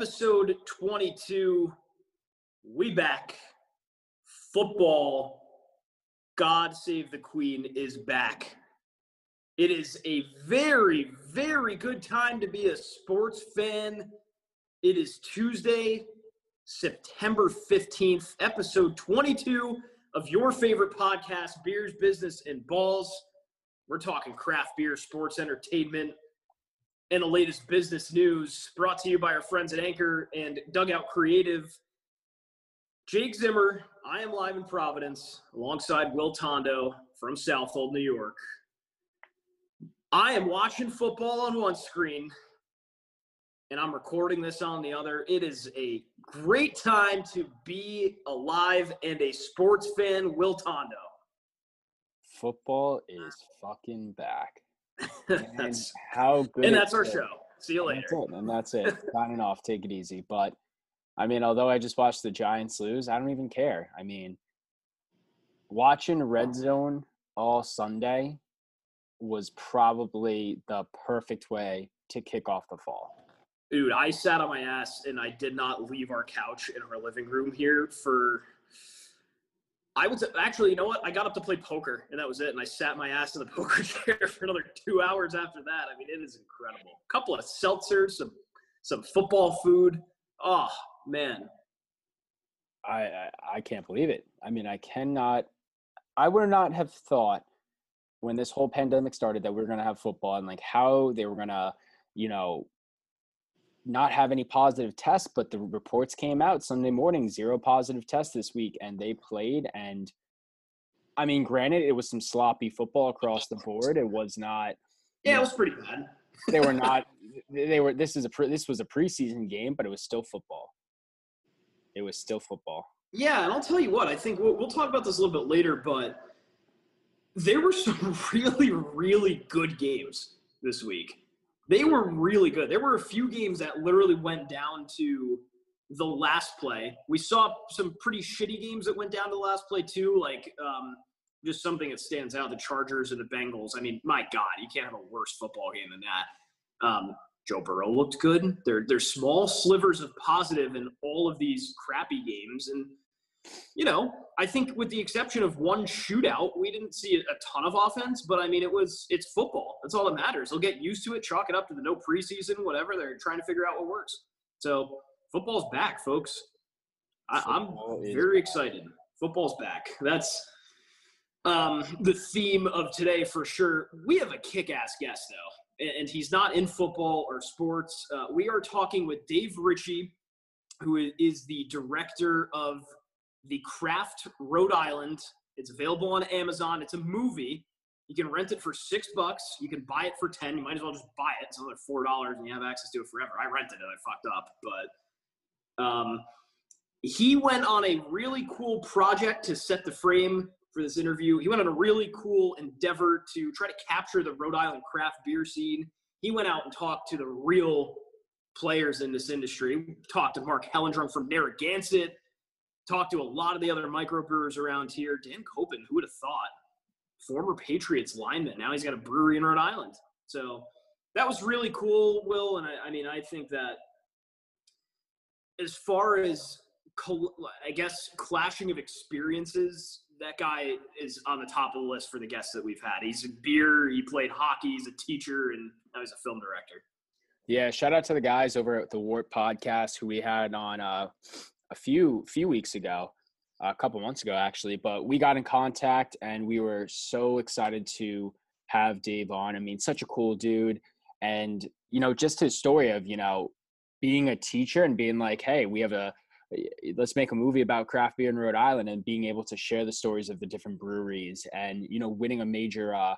Episode 22. We back. Football, God Save the Queen, is back. It is a very, very good time to be a sports fan. It is Tuesday, September 15th, episode 22 of your favorite podcast, Beers, Business, and Balls. We're talking craft beer, sports entertainment, and the latest business news brought to you by our friends at Anchor and Dugout Creative. Jake Zimmer, I am live in Providence alongside Will Tondo from Southold, New York. I am watching football on one screen and I'm recording this on the other. It is a great time to be alive and a sports fan, Will Tondo. Football is fucking back. that's, how good and that's our show. See you later. That's and that's it. Signing off. Take it easy. But I mean, although I just watched the Giants lose, I don't even care. I mean, watching Red Zone all Sunday was probably the perfect way to kick off the fall. Dude, I sat on my ass and I did not leave our couch in our living room here for I was actually, you know what? I got up to play poker, and that was it. And I sat my ass in the poker chair for another two hours after that. I mean, it is incredible. A couple of seltzers, some some football food. Oh man, I, I I can't believe it. I mean, I cannot. I would not have thought when this whole pandemic started that we were going to have football and like how they were going to, you know, not have any positive tests, but the reports came out Sunday morning, zero positive tests this week, and they played. And I mean, granted, it was some sloppy football across the board. It was not. Yeah, it was pretty bad. they were not. They were. This is a pre, this was a preseason game, but it was still football. It was still football. Yeah, and I'll tell you what. I think we'll, we'll talk about this a little bit later, but there were some really, really good games this week they were really good. There were a few games that literally went down to the last play. We saw some pretty shitty games that went down to the last play too, like um, just something that stands out: the Chargers and the Bengals. I mean, my God, you can't have a worse football game than that. Um, Joe Burrow looked good. There, there's small slivers of positive in all of these crappy games, and you know, I think with the exception of one shootout, we didn't see a ton of offense, but I mean, it was, it's football. That's all that matters. They'll get used to it, chalk it up to the no preseason, whatever. They're trying to figure out what works. So football's back, folks. I, am very excited. Football's back. That's um, the theme of today for sure. We have a kick ass guest, though, and he's not in football or sports. Uh, we are talking with Dave Ricci, who is the director of the Craft Rhode Island. It's available on Amazon. It's a movie. You can rent it for six bucks. You can buy it for ten. You might as well just buy it. It's another four dollars, and you have access to it forever. I rented it. I fucked up, but um, he went on a really cool project to set the frame for this interview. He went on a really cool endeavor to try to capture the Rhode Island craft beer scene. He went out and talked to the real players in this industry. Talked to Mark Hellendrung from Narragansett talked to a lot of the other microbrewers around here. Dan Koppen, who would have thought? Former Patriots lineman. Now he's got a brewery in Rhode Island. So that was really cool, Will. And I, I mean, I think that as far as I guess clashing of experiences, that guy is on the top of the list for the guests that we've had. He's a beer, he played hockey, he's a teacher, and now he's a film director. Yeah, shout out to the guys over at the Warp Podcast who we had on uh, a few few weeks ago, a couple months ago actually. But we got in contact and we were so excited to have Dave on. I mean, such a cool dude, and you know, just his story of you know being a teacher and being like, hey, we have a let's make a movie about craft beer in Rhode Island and being able to share the stories of the different breweries and you know winning a major uh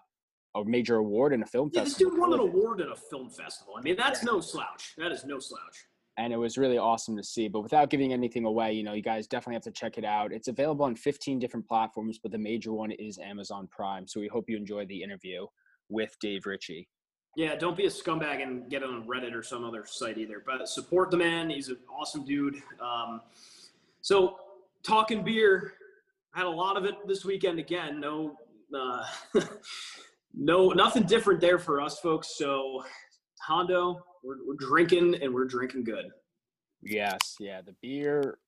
a major award in a film yeah, festival. this dude won an award at a film festival. I mean, that's no slouch. That is no slouch and it was really awesome to see. But without giving anything away, you know, you guys definitely have to check it out. It's available on 15 different platforms, but the major one is Amazon Prime. So we hope you enjoy the interview with Dave Ricci. Yeah, don't be a scumbag and get on Reddit or some other site either. But support the man; he's an awesome dude. Um, so, talking beer, I had a lot of it this weekend again. No, uh, no, nothing different there for us folks. So Hondo. We're, we're drinking and we're drinking good. Yes, yeah. The beer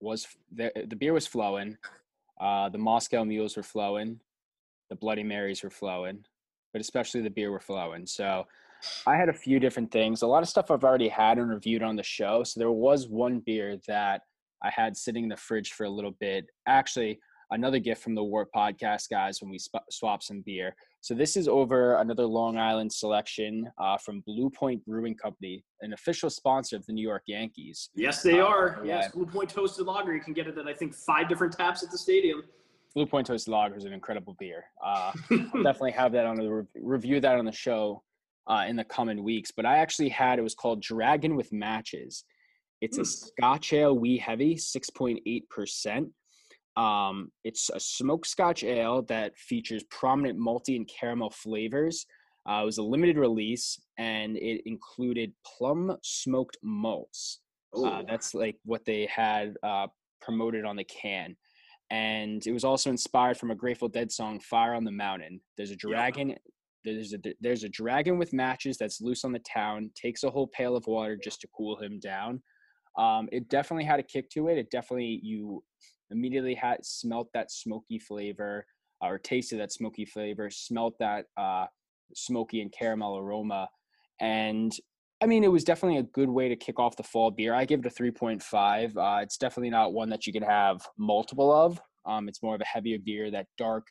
was the the beer was flowing. Uh, the Moscow mules were flowing. The Bloody Marys were flowing, but especially the beer were flowing. So I had a few different things. A lot of stuff I've already had and reviewed on the show. So there was one beer that I had sitting in the fridge for a little bit. Actually, another gift from the Warp Podcast guys when we sp- swap some beer. So this is over another Long Island selection uh, from Blue Point Brewing Company, an official sponsor of the New York Yankees. Yes, they Uh, are. yeah. Yes, Blue Point Toasted Lager. You can get it at I think five different taps at the stadium. Blue Point Toasted Lager is an incredible beer. Uh, I'll definitely have that on the re- review that on the show uh, in the coming weeks. But I actually had it was called Dragon with Matches. It's a Hmm. Scotch ale, wee heavy, six point eight percent. Um, it's a smoked Scotch ale that features prominent malty and caramel flavors. Uh, it was a limited release, and it included plum smoked malts. Uh, that's like what they had uh, promoted on the can. And it was also inspired from a Grateful Dead song, "Fire on the Mountain." There's a dragon. There's a there's a dragon with matches that's loose on the town. Takes a whole pail of water just to cool him down. Um, it definitely had a kick to it. It definitely you immediately had smelt that smoky flavor or tasted that smoky flavor, smelt that uh, smoky and caramel aroma, and I mean, it was definitely a good way to kick off the fall beer. I give it a 3.5. Uh, it's definitely not one that you can have multiple of. Um, it's more of a heavier beer, that dark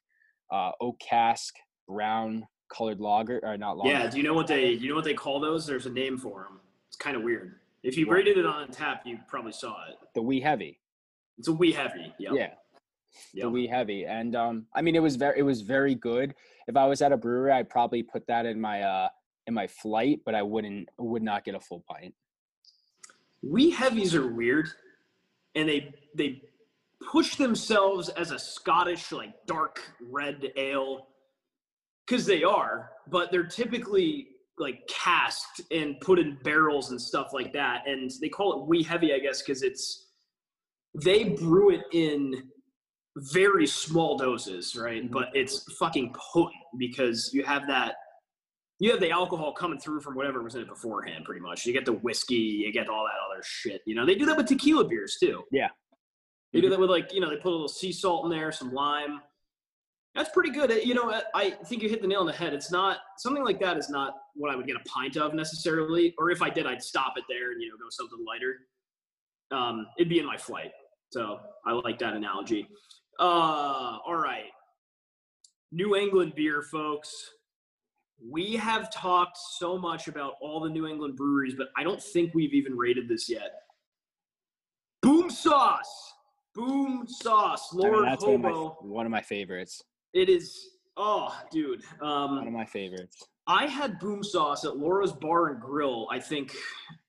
uh, oak cask, brown colored lager, or not lager. yeah. Do you know what they? You know what they call those? There's a name for them. It's kind of weird. If you rated it on tap, you probably saw it. The wee heavy. It's a wee heavy. Yep. Yeah. The wee heavy. And um, I mean, it was very, it was very good. If I was at a brewery, I'd probably put that in my, uh, in my flight, but I wouldn't, would not get a full pint. Wee heavies are weird, and they they push themselves as a Scottish like dark red ale because they are, but they're typically like cast and put in barrels and stuff like that, and they call it wee heavy, I guess, because it's they brew it in very small doses, right? Mhm. But it's fucking potent because you have that you have the alcohol coming through from whatever was in it beforehand, pretty much. You get the whiskey, you get all that other shit. You know, they do that with tequila beers too. Yeah. They do that with like, you know, they put a little sea salt in there, some lime. That's pretty good. Uh, You know, I- I think you hit the nail on the head. It's not something like that is not what I would get a pint of necessarily. Or if I did, I'd stop it there and you know go something lighter. Um, it'd be in my flight. So I like that analogy. Uh, all right. New England beer, folks. We have talked so much about all the New England breweries, but I don't think we've even rated this yet. Boom Sauce. Boom Sauce. I mean, Lord that's one of, my, one of my favorites. It is, oh, dude. One of Um, my favorites. I had Boom Sauce at Laura's Bar and Grill. I think,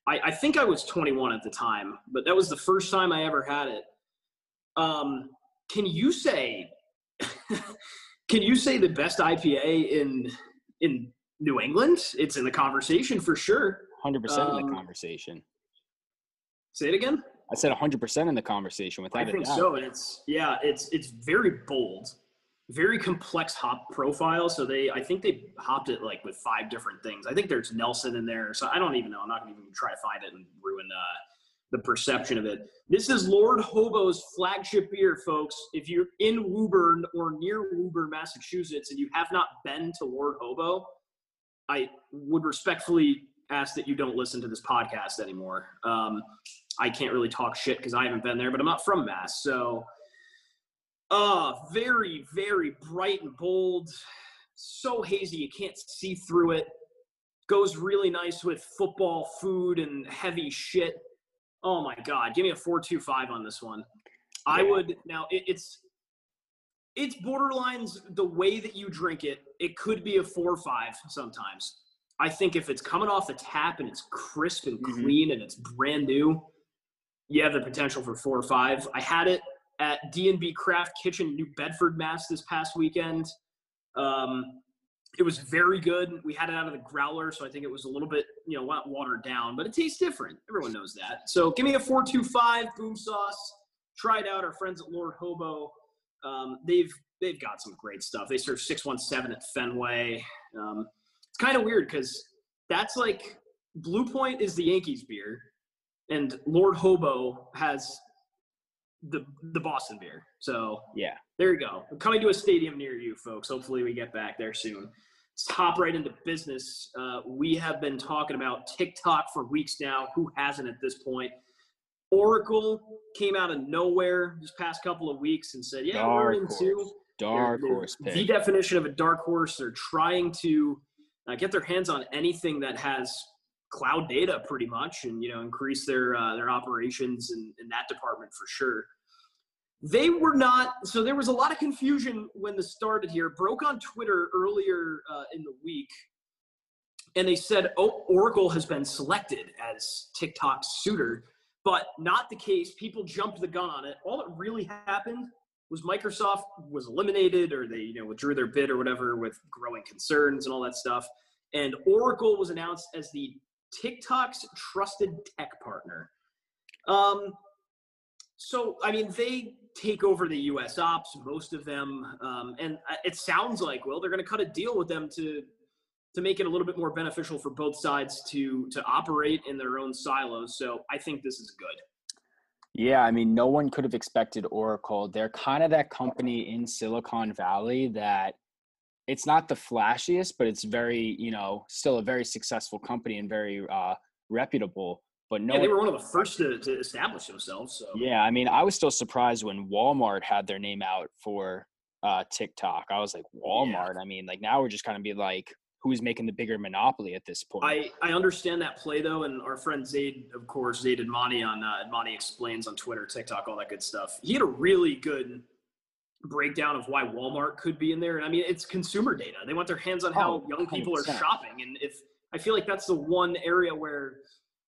I, I think I was 21 at the time, but that was the first time I ever had it. Um, can you say, can you say the best IPA in in New England? It's in the conversation for sure. 100% in Um, the conversation. Say it again. I said 100% in the conversation without I think so, and it's yeah, it's it's very bold, very complex hop profile. So they, I think they hopped it like with five different things. I think there's Nelson in there, so I don't even know. I'm not going to even try to find it and ruin uh, the perception of it. This is Lord Hobo's flagship beer, folks. If you're in Woburn or near Woburn, Massachusetts, and you have not been to Lord Hobo, I would respectfully ask that you don't listen to this podcast anymore. Um, I can't really talk shit because I haven't been there, but I'm not from Mass. So, uh, very, very bright and bold. So hazy, you can't see through it. Goes really nice with football, food, and heavy shit. Oh my God. Give me a 425 on this one. I would, now, it, it's. It's borderlines the way that you drink it. It could be a four or five sometimes. I think if it's coming off the tap and it's crisp and Mhm. clean and it's brand new, you have the potential for four or five. I had it at D&B Craft Kitchen, New Bedford, Mass. this past weekend. Um, it was very good. We had it out of the growler, so I think it was a little bit, you know, watered down, but it tastes different. Everyone knows that. So give me a 425 boom sauce. Try it out. Our friends at Lord Hobo, um, they've they've got some great stuff. They serve 617 at Fenway. Um, it's kind of weird because that's like Blue Point is the Yankees beer, and Lord Hobo has the the Boston beer. So yeah, there you go. I'm coming to a stadium near you, folks. Hopefully, we get back there soon. Let's hop right into business. Uh, we have been talking about TikTok for weeks now. Who hasn't at this point? Oracle came out of nowhere this past couple of weeks and said, "Yeah, dark we're into horse. dark they're, horse pick. The definition of a dark horse. They're trying to uh, get their hands on anything that has cloud data, pretty much, and you know, increase their uh, their operations in, in that department for sure." They were not. So there was a lot of confusion when this started here. Broke on Twitter earlier uh, in the week and they said oh, Oracle has been selected as TikTok's suitor but not the case. People jumped the gun on it. All that really happened was Microsoft was eliminated or they you know withdrew their bid or whatever with growing concerns and all that stuff. And Oracle was announced as the TikTok's trusted tech partner. Um, so I mean they take over the U.S. ops, most of them, um, and it sounds like well they're going to cut a deal with them to to make it a little bit more beneficial for both sides to to operate in their own silos. So I think this is good. Yeah, I mean, no one could have expected Oracle. They're kind of that company in Silicon Valley that it's not the flashiest, but it's very, you know, still a very successful company and very uh, reputable. But no, yeah, they were one of the first to, to establish themselves. So yeah, I mean, I was still surprised when Walmart had their name out for uh, TikTok. I was like, Walmart. Yeah. I mean, like now we're just kind of be like, who's making the bigger monopoly at this point. I, I understand that play though, and our friend Zaid, of course, Zaid Admani on uh, Admani explains on Twitter, TikTok, all that good stuff. He had a really good breakdown of why Walmart could be in there, and I mean it's consumer data. They want their hands on how oh, young people 100%. are shopping, and if I feel like that's the one area where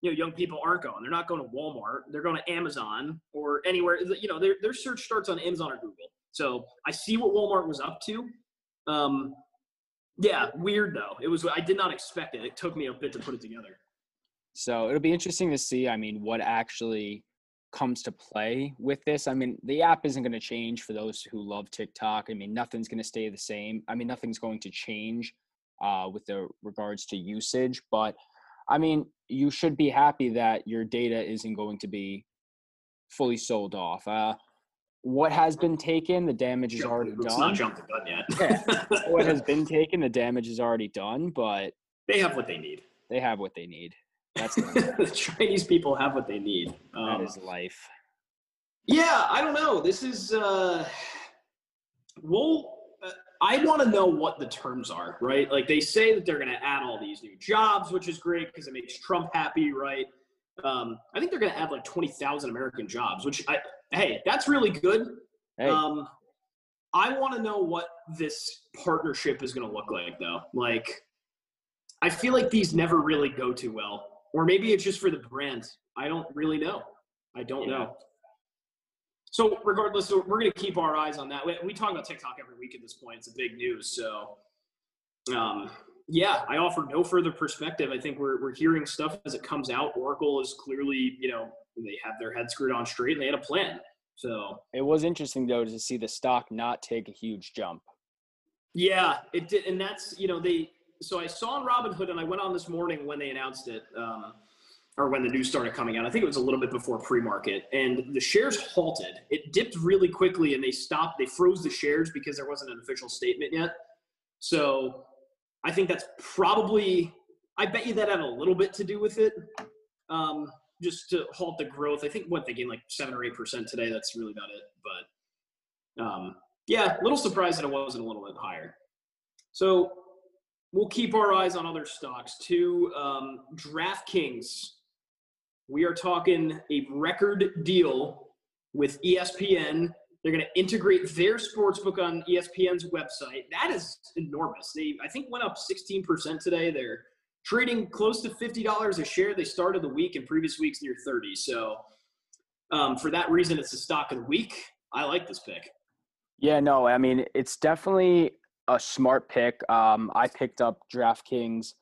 you know young people aren't going. They're not going to Walmart. They're going to Amazon or anywhere. You know, their their search starts on Amazon or Google. So I see what Walmart was up to. Um, yeah, weird though. It was I did not expect it. It took me a bit to put it together. So it'll be interesting to see. I mean, what actually comes to play with this. I mean, the app isn't going to change for those who love TikTok. I mean, nothing's going to stay the same. I mean, nothing's going to change uh, with the regards to usage. But I mean, you should be happy that your data isn't going to be fully sold off. Uh, what has been taken, the damage is already Let's done. not jump the gun yet. yeah. What has been taken, the damage is already done, but they have what they need. They have what they need. That's the Chinese people have what they need. Um, that is life. Yeah, I don't know. This is uh well I want to know what the terms are, right? Like they say that they're going to add all these new jobs, which is great because it makes Trump happy, right? Um, I think they're going to add like 20,000 American jobs, which I, hey, that's really good. Hey. Um, I want to know what this partnership is going to look like, though. Like, I feel like these never really go too well, or maybe it's just for the brand. I don't really know. I don't yeah. know. So, regardless, we're going to keep our eyes on that. We, we talk about TikTok every week at this point. It's a big news. So, um, yeah, I offer no further perspective. I think we're, we're hearing stuff as it comes out. Oracle is clearly, you know, they have their head screwed on straight and they had a plan. So it was interesting though to see the stock not take a huge jump. Yeah, it did, and that's you know they. So I saw on Robinhood, and I went on this morning when they announced it, um, or when the news started coming out. I think it was a little bit before pre-market, and the shares halted. It dipped really quickly, and they stopped. They froze the shares because there wasn't an official statement yet. So I think that's probably. I bet you that had a little bit to do with it. Um, just to halt the growth. I think what they gained like seven or eight percent today. That's really about it. But um, yeah, a little surprised that it wasn't a little bit higher. So we'll keep our eyes on other stocks too. Um, DraftKings, we are talking a record deal with ESPN. They're going to integrate their sports book on ESPN's website. That is enormous. They, I think, went up 16% today. They're trading close to $50 a share. They started the week in previous weeks near 30. So um, for that reason, it's the stock of the week. I like this pick. Yeah, no, I mean, it's definitely a smart pick. Um, I picked up DraftKings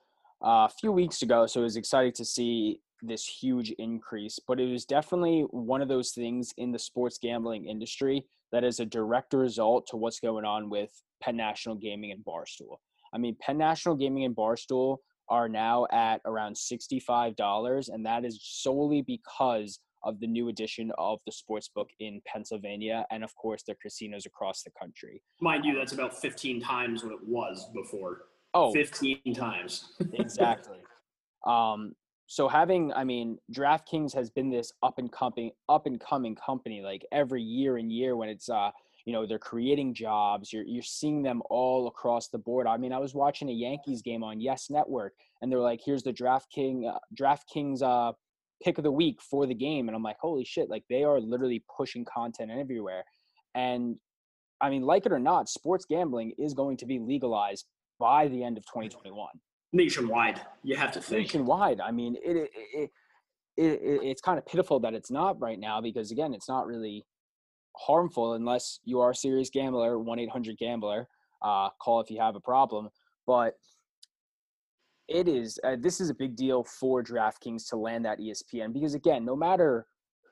uh, a few weeks ago, so it was exciting to see this huge increase. But it was definitely one of those things in the sports gambling industry that is a direct result to what's going on with Penn National Gaming and Barstool. I mean, Penn National Gaming and Barstool are now at around $65, and that is solely because of the new addition of the sports book in Pennsylvania and, of course, their casinos across the country. Mind you, that's about 15 times what it was before. Oh, 15 times. exactly. Um, so having, I mean, DraftKings has been this up and coming, up and coming company like every year and year when it's, uh, you know, they're creating jobs. You're you're seeing them all across the board. I mean, I was watching a Yankees game on Yes Network, and they're like, "Here's the DraftKings, uh, DraftKings uh, pick of the week for the game," and I'm like, "Holy shit!" Like they are literally pushing content everywhere, and I mean, like it or not, sports gambling is going to be legalized by the end of 2021 nationwide. You have to think nationwide. I mean, it, it, it, it, it's kind of pitiful that it's not right now because again, it's not really harmful unless you are a serious gambler. One eight hundred gambler. Uh, call if you have a problem. But it is uh, this is a big deal for DraftKings to land that ESPN because again, no matter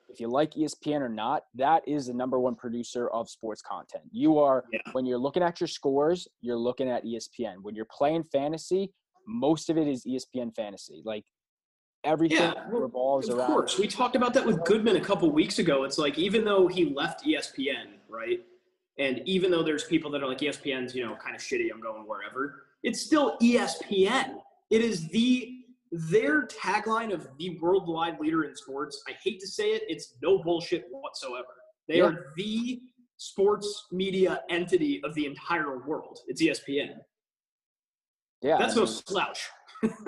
if you like ESPN or not, that is the number one producer of sports content. You are yeah. when you're looking at your scores, you're looking at ESPN. When you're playing fantasy, most of it is ESPN fantasy. Like everything yeah, revolves of around. Of course, we talked about that with Goodman a couple weeks ago. It's like even though he left ESPN, right, and even though there's people that are like ESPN's, you know, kind of shitty. I'm going wherever. It's still ESPN. It is the their tagline of the worldwide leader in sports. I hate to say it, it's no bullshit whatsoever. They yeah. are the sports media entity of the entire world. It's ESPN. Yeah, that's I mean, no slouch.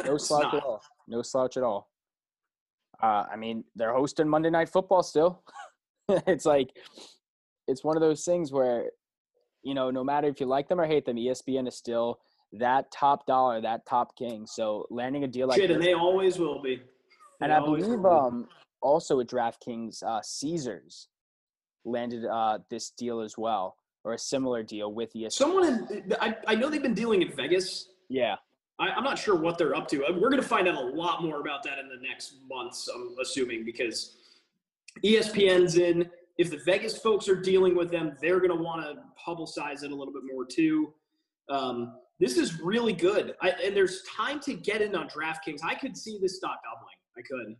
no slouch at all. No slouch at all. Uh, I mean, they're hosting Monday Night Football still. it's like it's one of those things where you know, no matter if you like them or hate them, ESPN is still that top dollar, that top king. So landing a deal like Shit, and they always will be. They and I believe um also at DraftKings, uh, Caesars landed uh, this deal as well, or a similar deal with ESPN. Someone, in, I, I know they've been dealing in Vegas yeah. I, am not sure what they're up to. We're going to find out a lot more about that in the next months, I'm assuming, because ESPN's in. If the Vegas folks are dealing with them, they're going to want to publicize it a little bit more too. Um, this is really good. I, and there's time to get in on DraftKings. I could see this stock doubling. I could.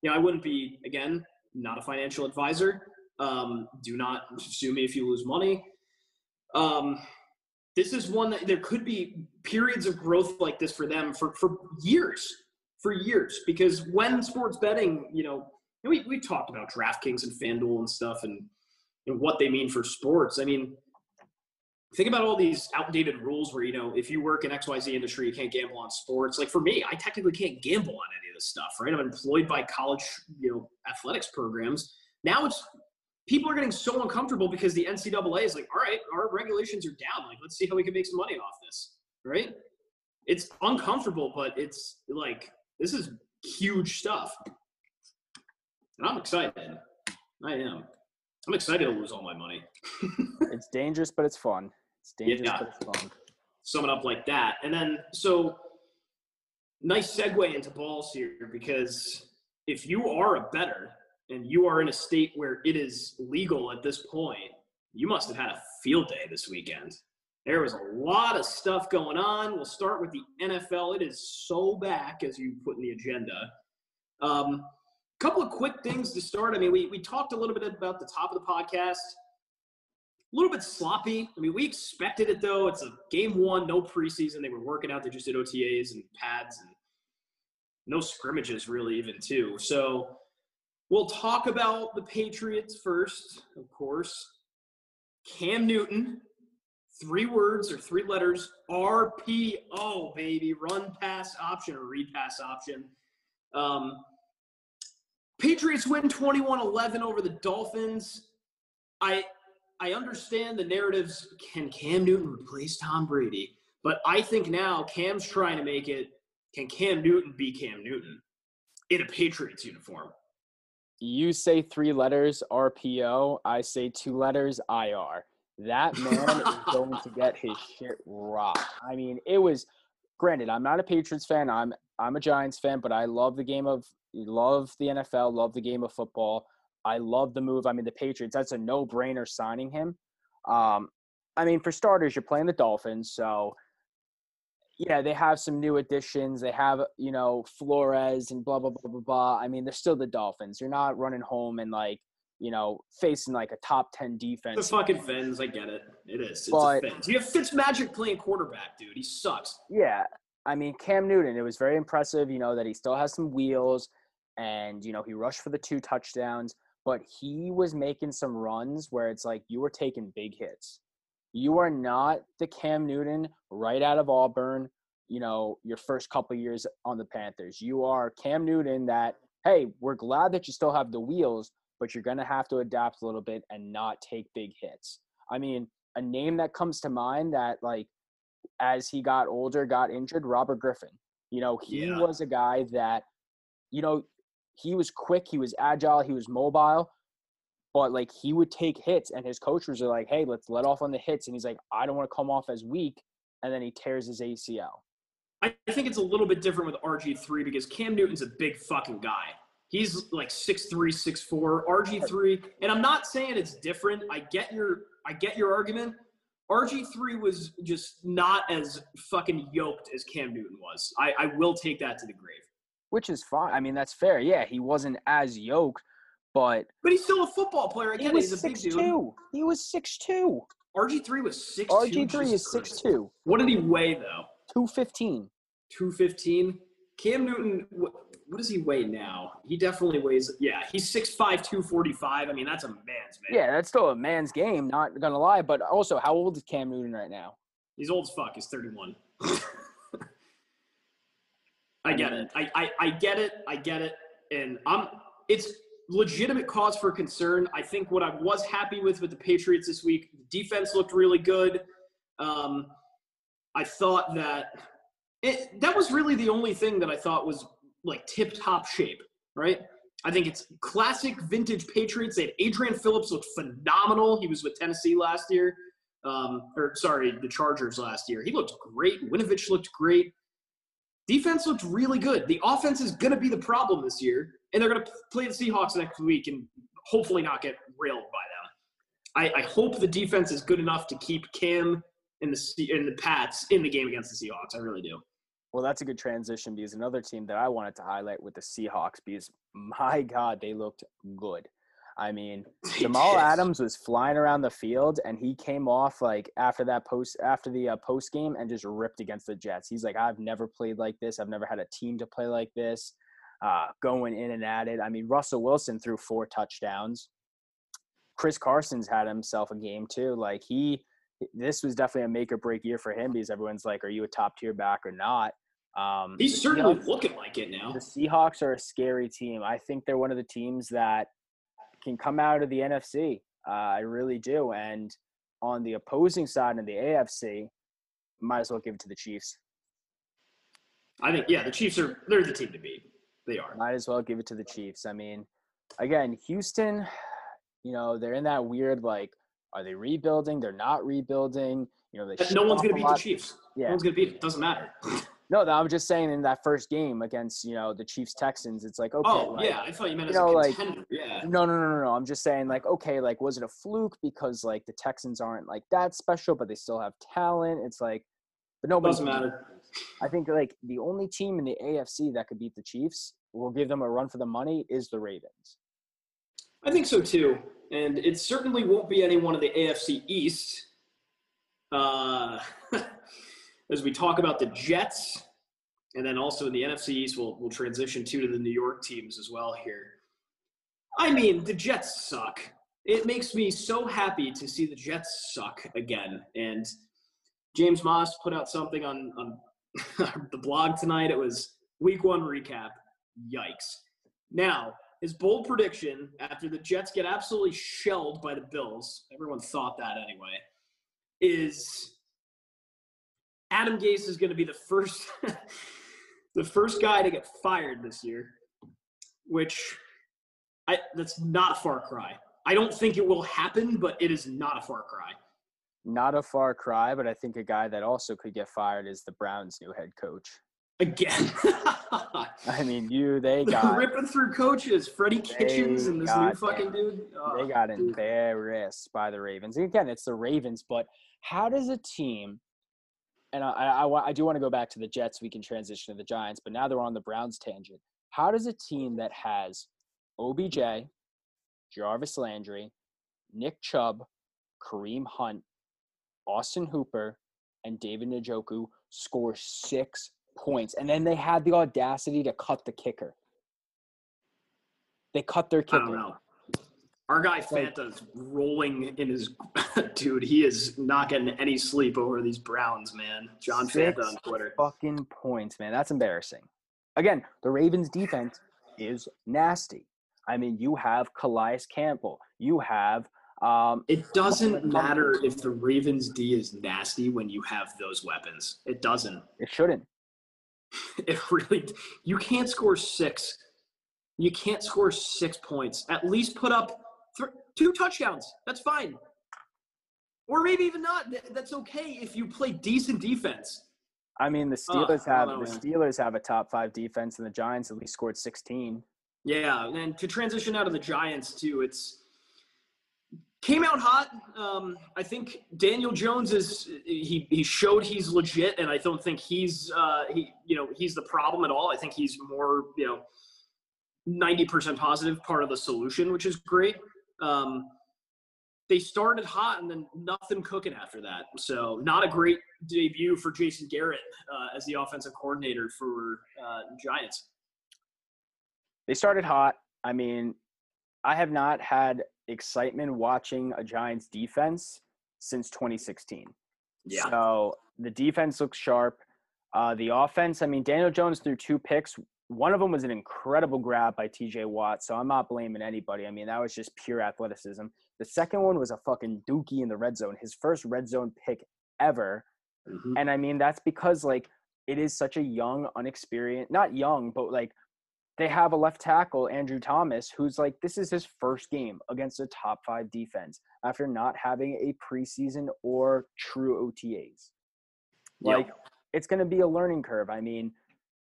You know, I wouldn't be, again, not a financial advisor. Um, do not sue me if you lose money. Um, this is one that there could be periods of growth like this for them for, for years, for years. Because when sports betting, you know, we, we talked about DraftKings and FanDuel and stuff and, and what they mean for sports. I mean, think about all these outdated rules where, you know, if you work in XYZ industry, you can't gamble on sports. Like for me, I technically can't gamble on any of this stuff, right? I'm employed by college, you know, athletics programs. Now it's people are getting so uncomfortable because the NCAA is like, all right, our regulations are down. Like, let's see how we can make some money off this, right? It's uncomfortable, but it's like this is huge stuff, and I'm excited. I am. I'm excited to lose all my money. it's dangerous, but it's fun. It's dangerous, yeah. but it's fun. Sum it up like that, and then so nice segue into balls here because if you are a better and you are in a state where it is legal at this point, you must have had a field day this weekend. There was a lot of stuff going on. We'll start with the NFL. It is so back, as you put in the agenda. A um, couple of quick things to start. I mean, we, we talked a little bit about the top of the podcast. A little bit sloppy. I mean, we expected it though. It's a game one, no preseason. They were working out. They just did OTAs and pads and no scrimmages really even too. So We'll talk about the Patriots first, of course. Cam Newton, three words or three letters, RPO, baby, run pass option or read pass option. Um, Patriots win 21-11 over the Dolphins. I I understand the narratives can Cam Newton replace Tom Brady, but I think now Cam's trying to make it can Cam Newton be Cam Newton in a Patriots uniform? You say three letters RPO, I say two letters IR. That man is going to get his shit rocked. I mean, it was granted, I'm not a Patriots fan. I'm I'm a Giants fan, but I love the game of love the NFL, love the game of football. I love the move. I mean, the Patriots, that's a no-brainer signing him. Um, I mean, for starters, you're playing the Dolphins, so yeah, they have some new additions. They have, you know, Flores and blah blah blah blah blah. I mean, they're still the Dolphins. You're not running home and like, you know, facing like a top ten defense. The fucking Fins, I get it. It is. It's But- a Fins. You have Fitzmagic playing quarterback, dude. He sucks. Yeah, I mean Cam Newton. It was very impressive. You know that he still has some wheels, and you know he rushed for the two touchdowns. But he was making some runs where it's like you were taking big hits. You are not the Cam Newton right out of Auburn. You know your first couple years on the Panthers. You are Cam Newton. That hey, we're glad that you still have the wheels, but you're gonna have to adapt a little bit and not take big hits. I mean, a name that comes to mind that like as he got older, got injured, Robert Griffin. You know, he Yeah. was a guy that, you know, he was quick, he was agile, he was mobile, but like he would take hits, and his coaches are like, "Hey, let's let off on the hits," and he's like, "I don't want to come off as weak," and then he tears his ACL. I think it's a little bit different with RG3 because Cam Newton's a big fucking guy. He's like 6'3, 6'4, RG3. And I'm not saying it's different. I get your I get your argument. RG3 was just not as fucking yoked as Cam Newton was. I, I will take that to the grave. Which is fine. I mean, that's fair. Yeah, he wasn't as yoked, but But he's still a football player. I he was He's a big six dude. two. He was six two. RG3 was 6'2". RG three is six two. What did he weigh, though? Two fifteen. 215. Cam Newton, what, what does he weigh now? He definitely weighs, yeah, he's 6'5, 245. I mean, that's a man's man. Yeah, that's still a man's game. Not gonna lie, but also, how old is Cam Newton right now? He's old as fuck. He's 31. I get mm. it. I, I, I get it. I get it. And I'm it's legitimate cause for concern. I think what I was happy with with the Patriots this week, defense looked really good. Um, I thought that it, that was really the only thing that I thought was like tip top shape, right? I think it's classic vintage Patriots. They had Adrian Phillips looked phenomenal. He was with Tennessee last year um, or sorry, the Chargers last year. He looked great. Winovich looked great. Defense looked really good. The offense is going to be the problem this year, and they're going to play the Seahawks next week and hopefully not get railed by them. I, I hope the defense is good enough to keep Cam and the and the Pats in the game against the Seahawks. I really do. Well, that's a good transition because another team that I wanted to highlight with the Seahawks because my God, they looked good. I mean, Jamal. Adams was flying around the field and he came off like after that post after the uh, post game and just ripped against the Jets. He's like, I've never played like this. I've never had a team to play like this. Uh, going in and at it. I mean, Russell Wilson threw four touchdowns. Chris Carson's had himself a game too. Like he, this was definitely a make or break year for him because everyone's like, are you a top tier back or not? Um, He's certainly Seahawks- looking like it now. the Seahawks are a scary team. I think they're one of the teams that can come out of the NFC. Uh, I really do. And on the opposing side in the AFC, might as well give it to the Chiefs. I think yeah, the Chiefs are they're the team to beat. They are. Might as well give it to the Chiefs. I mean, again, Houston, you know, they're in that weird like, are they rebuilding? They're not rebuilding. You know, they No one's gonna beat the Chiefs. Yeah. No one's going to beat it. Doesn't matter. No, I'm just saying in that first game against you know the Chiefs Texans, it's like okay, oh like, yeah, I thought you meant you as know, a like- yeah. No, no, no, no, no. I'm just saying, like, okay, like, was it a fluke because like the Texans aren't like that special, but they still have talent? It's like, but nobody Doesn't matter. I think like the only team in the AFC that could beat the Chiefs, will give them a run for the money, is the Ravens. I think so too, and it certainly won't be anyone of the AFC East. Uh, as we talk about the Jets, and then also in the NFC East, we'll we'll transition to to the New York teams as well here. I mean, the Jets suck. It makes me so happy to see the Jets suck again. And James Moss put out something on on the blog tonight. It was Week One recap. Yikes! Now his bold prediction after the Jets get absolutely shelled by the Bills, everyone thought that anyway, is Adam Gase is going to be the first the first guy to get fired this year, which I that's not a far cry. I don't think it will happen, but it is not a far cry. Not a far cry, but I think a guy that also could get fired is the Browns' new head coach. Again. I mean, you they got ripping through coaches, Freddie Kitchens and this new fucking dude. Oh, they got dude. embarrassed by the Ravens. Again, it's the Ravens, but how does a team and I, I, I do want to go back to the Jets. We can transition to the Giants, but now they're on the Browns tangent. How does a team that has OBJ, Jarvis Landry, Nick Chubb, Kareem Hunt, Austin Hooper, and David Njoku score six points, and then they had the audacity to cut the kicker. They cut their kicker. I don't know. Our guy Fanta's rolling in his dude. He is not getting any sleep over these Browns, man. John Fanta on Twitter. Fucking points, man. That's embarrassing. Again, the Ravens' defense is nasty. I mean, you have Calais Campbell. You have. Um, it doesn't matter if the Ravens' D is nasty when you have those weapons. It doesn't. It shouldn't. It really. You can't score six. You can't score six points. At least put up th- two touchdowns. That's fine. Or maybe even not. That's okay if you play decent defense. I mean, the Steelers oh, have the Steelers have a top five defense, and the Giants at least scored sixteen. Yeah, and to transition out of the Giants too, it's came out hot. Um, I think Daniel Jones is he he showed he's legit, and I don't think he's uh, he you know he's the problem at all. I think he's more you know ninety percent positive, part of the solution, which is great. Um, they started hot and then nothing cooking after that. So not a great debut for Jason Garrett uh, as the offensive coordinator for uh, Giants. They started hot. I mean, I have not had excitement watching a Giants defense since 2016. Yeah. So the defense looks sharp. Uh, the offense, I mean, Daniel Jones threw two picks. One of them was an incredible grab by TJ Watt, so I'm not blaming anybody. I mean, that was just pure athleticism. The second one was a fucking dookie in the red zone, his first red zone pick ever. Mm-hmm. And I mean, that's because like it is such a young, unexperienced, not young, but like they have a left tackle, Andrew Thomas, who's like, this is his first game against a top five defense after not having a preseason or true OTAs. Like, yep. it's going to be a learning curve. I mean,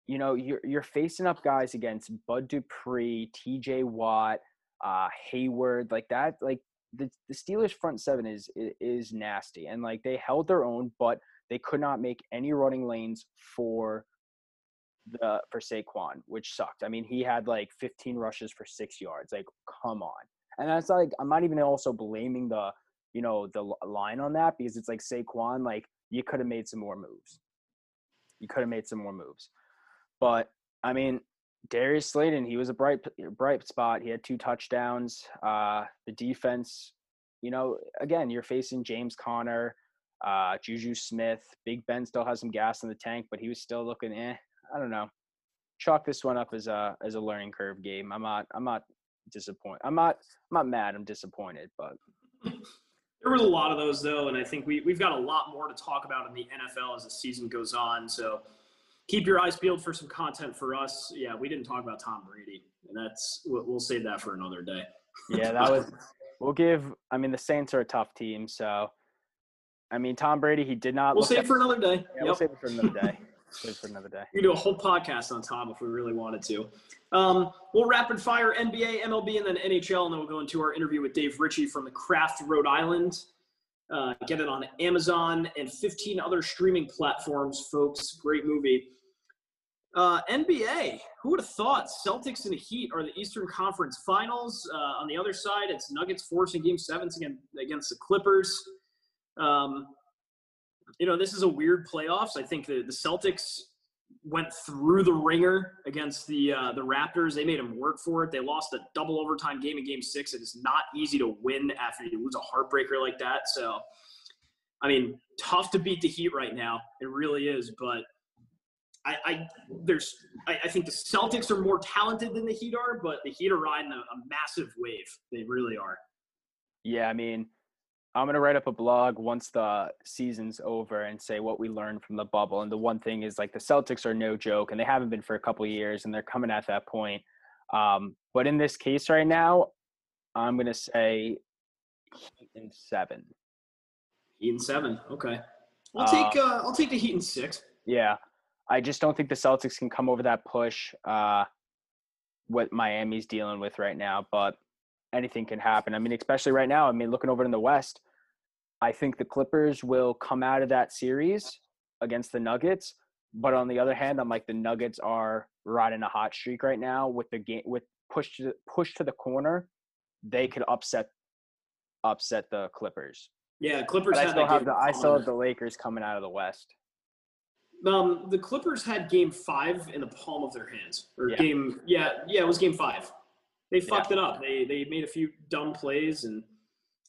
you know, you're, you're facing up guys against Bud Dupree, TJ Watt, uh, Heyward, like that. Like, the, the Steelers front seven is is nasty, and like they held their own, but they could not make any running lanes for the for Saquon, which sucked. I mean, he had like 15 rushes for six yards. Like, come on. And that's like I'm not even also blaming the you know the line on that because it's like Saquon, like you could have made some more moves. You could have made some more moves, but I mean, Darius Slayton, he was a bright bright spot. He had two touchdowns. Uh, the defense, you know, again, you're facing James Conner, uh, Juju Smith. Big Ben still has some gas in the tank, but he was still looking eh. I don't know. Chalk this one up as a as a learning curve game. I'm not I'm not disappointed. I'm not I'm not mad. I'm disappointed, but there was a lot of those though, and I think we we've got a lot more to talk about in the NFL as the season goes on. So keep your eyes peeled for some content for us. Yeah, we didn't talk about Tom Brady, and that's we'll, we'll save that for another day. yeah, that was. We'll give. I mean, the Saints are a tough team, so. I mean, Tom Brady, he did not. We'll save it for another day. Yeah, yep. we'll save it for another day. for another day. We can do a whole podcast on Tom if we really wanted to. Um, we'll rapid fire NBA, MLB, and then NHL, and then we'll go into our interview with Dave Ricci from the Craft, Rhode Island. Uh, get it on Amazon and 15 other streaming platforms, folks. Great movie. Uh, NBA, who would have thought Celtics and the Heat are the Eastern Conference Finals? Uh, on the other side, it's Nuggets forcing Game Sevens against, against the Clippers. Um, you know, this is a weird playoffs. I think the, the Celtics went through the ringer against the uh, the Raptors. They made them work for it. They lost a double overtime game in Game Six. It is not easy to win after you lose a heartbreaker like that. So, I mean, tough to beat the Heat right now. It really is. But I, I there's I, I, think the Celtics are more talented than the Heat are, but the Heat are riding a, a massive wave. They really are. Yeah, I mean, I'm gonna write up a blog once the season's over and say what we learned from the bubble. And the one thing is like the Celtics are no joke, and they haven't been for a couple years, and they're coming at that point. Um, but in this case right now, I'm gonna say Heat in seven. Heat in seven. Okay. I'll take uh, uh, I'll take the Heat in six. Yeah, I just don't think the Celtics can come over that push. Uh, what Miami's dealing with right now, but anything can happen. I mean, especially right now. I mean, looking over in the West, I think the Clippers will come out of that series against the Nuggets. But on the other hand, I'm like the Nuggets are riding a hot streak right now with the game with push to push to the corner. They could upset upset the Clippers. Yeah, Clippers. But I still have the I still have the Lakers coming out of the West. Um, the Clippers had Game Five in the palm of their hands, or Yeah. game. Yeah, yeah, it was Game Five. They Yeah. fucked it up. They they made a few dumb plays, and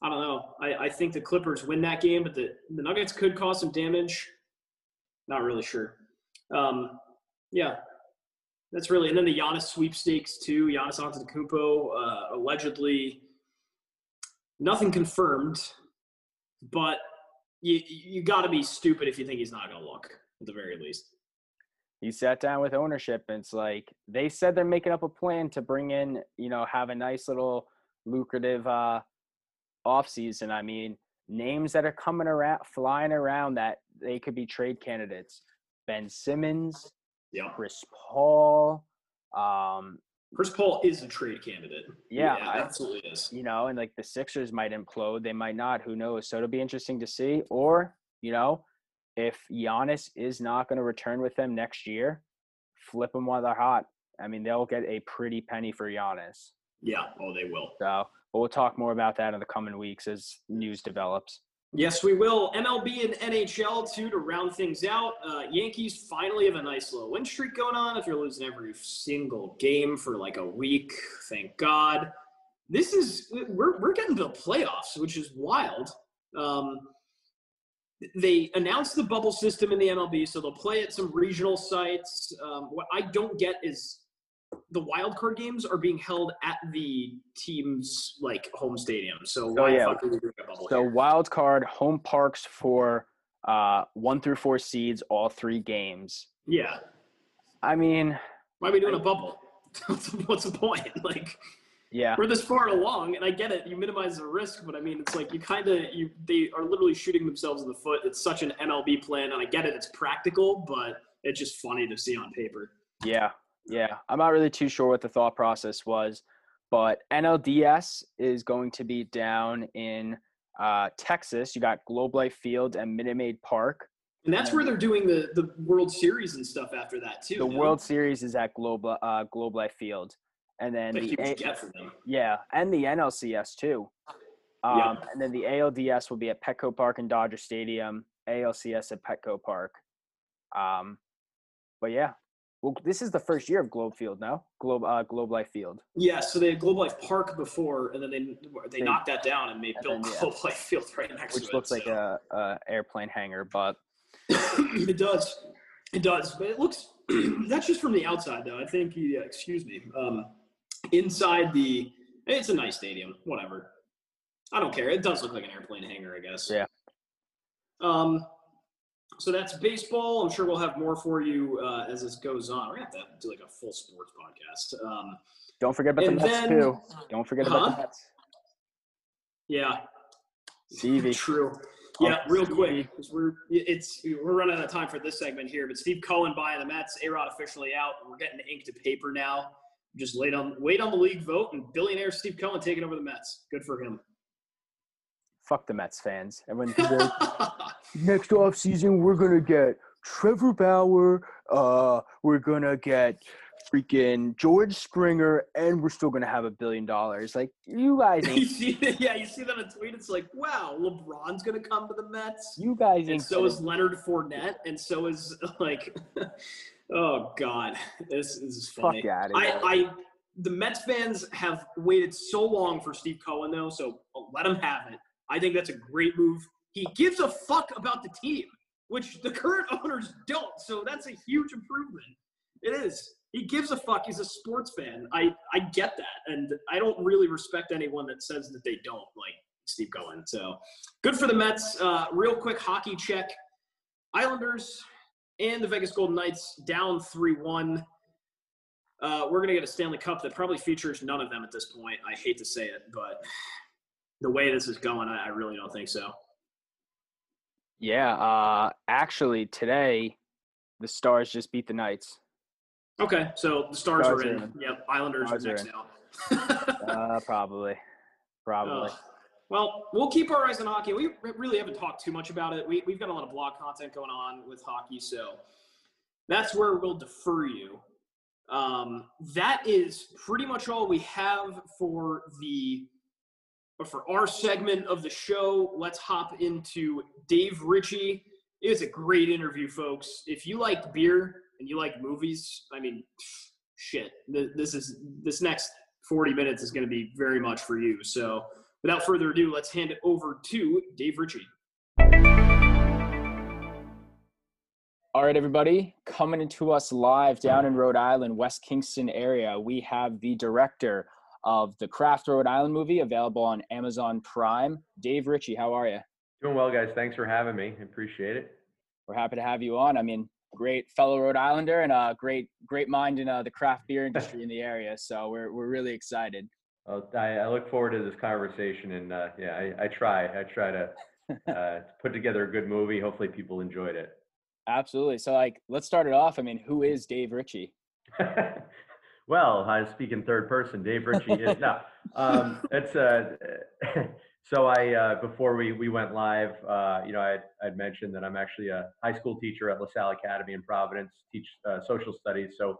I don't know. I, I think the Clippers win that game, but the the Nuggets could cause some damage. Not really sure. Um, yeah, that's really. And then the Giannis sweepstakes too. Giannis Antetokounmpo uh, allegedly nothing confirmed, but you you got to be stupid if you think he's not going to look at the very least. He sat down with ownership and it's like they said they're making up a plan to bring in, you know, have a nice little lucrative uh off season. I mean, names that are coming around flying around that they could be trade candidates. Ben Simmons, Yeah, Chris Paul, um, Chris Paul is a trade candidate. Yeah, I- absolutely is. you know, and like the Sixers might implode, they might not, who knows. So it'll be interesting to see. Or, you know, if Giannis is not going to return with them next year, flip them while they're hot. I mean, they'll get a pretty penny for Giannis. Yeah, oh, they will. So, but we'll talk more about that in the coming weeks as news develops. Yes, we will. MLB and NHL too to round things out. Uh, Yankees finally have a nice little win streak going on. If you're losing every single game for like a week, thank God. This is we're we're getting to the playoffs, which is wild. Um, they announced the bubble system in the MLB, so they'll play at some regional sites. Um, what I don't get is the wild card games are being held at the team's like home stadium. So why yeah. the fuck are we doing a bubble? So here? wild card home parks for uh, one through four seeds, all three games. yeah. I mean, Why are we doing a bubble? what's the point? Like yeah, we're this far along, and I get it. You minimize the risk, but I mean, it's like you kind of you they are literally shooting themselves in the foot. It's such an MLB plan, and I get it. It's practical, but it's just funny to see on paper. Yeah, yeah. I'm not really too sure what the thought process was, but NLDS is going to be down in uh, Texas. You got Globe Life Field and Minute Maid Park. And that's where they're doing the the World Series and stuff after that too. The? World Series is at Globe uh, Globe Life Field, and then the A- get for them. yeah, and the NLCS too. Um, Yeah. And then the ALDS will be at Petco Park and Dodger Stadium. ALCS at Petco Park. Um, but yeah, well, this is the first year of Globe Field now. Globe uh, Globe Life Field. Yeah, so they had Globe Life Park before, and then they they They- knocked that down and made and built yeah. Globe Life Field right next which to it. Which looks like so. a, a airplane hangar. But it does. It does. But it looks that's just from the outside though. I think yeah, excuse me. Um inside the it's a nice stadium, whatever. I don't care. It does look like an airplane hangar, I guess. Yeah. Um so that's baseball. I'm sure we'll have more for you uh, as this goes on. We're gonna have to do like a full sports podcast. Um, don't forget about the Mets then- too. Don't forget about the? Mets. yeah, Stevie. True. Yeah, real quick. we're it's we're running out of time for this segment here. But Steve Cohen buying the Mets, A Rod officially out. We're getting ink to paper now. Just wait on wait on the league vote, and billionaire Steve Cohen taking over the Mets. Good for him. Fuck the Mets fans. Everyone's like, next off season we're gonna get Trevor Bauer. Uh, we're gonna get freaking George Springer, and we're still gonna have a billion dollars. Like you guys yeah, you see that on tweet. It's like, wow, LeBron's gonna come to the Mets, You guys and so is Leonard Fournette, and so is like, oh god, this, is funny. fuck out I. I, the Mets fans have waited so long for Steve Cohen, though, so let him have it. I think that's a great move. He gives a fuck about the team, which the current owners don't. So that's a huge improvement. It is. He gives a fuck. He's a sports fan. I, I get that, and I don't really respect anyone that says that they don't like Steve Cohen. So good for the Mets. Uh, real quick hockey check: Islanders and the Vegas Golden Knights down three one. Uh, we're going to get a Stanley Cup that probably features none of them at this point. I hate to say it, but the way this is going, I, I really don't think so. yeah. Uh, actually, today the Stars just beat the Knights. Okay, so the Stars, Stars are are in. in. Yep, Islanders Stars are are next in. out. Uh, probably, probably. Well, we'll keep our eyes on hockey. We really haven't talked too much about it. We, we've got a lot of blog content going on with hockey, so that's where we'll defer you. Um, that is pretty much all we have for the for our segment of the show. Let's hop into Dave Ricci. It was a great interview, folks. If you like beer and you like movies, I mean, shit, this is this next 40 minutes is going to be very much for you. So, without further ado, let's hand it over to Dave Ricci. All right, everybody, coming into us live down in Rhode Island, West Kingston area, we have the director of the Craft Rhode Island movie available on Amazon Prime. Dave Ricci, how are you? Doing well, guys. Thanks for having me. Appreciate it. We're happy to have you on. I mean, great fellow Rhode Islander and a great great mind in uh, the craft beer industry in the area. So we're we're really excited. Well, I, I look forward to this conversation, and uh, yeah, I, I try I try to uh, put together a good movie. Hopefully, people enjoyed it. Absolutely. So, like, let's start it off. I mean, who is Dave Ricci? well, I speak in third person. Dave Ricci is no. Um, it's uh, so I uh, before we we went live, uh, you know, I I'd mentioned that I'm actually a high school teacher at LaSalle Academy in Providence, teach uh, social studies. So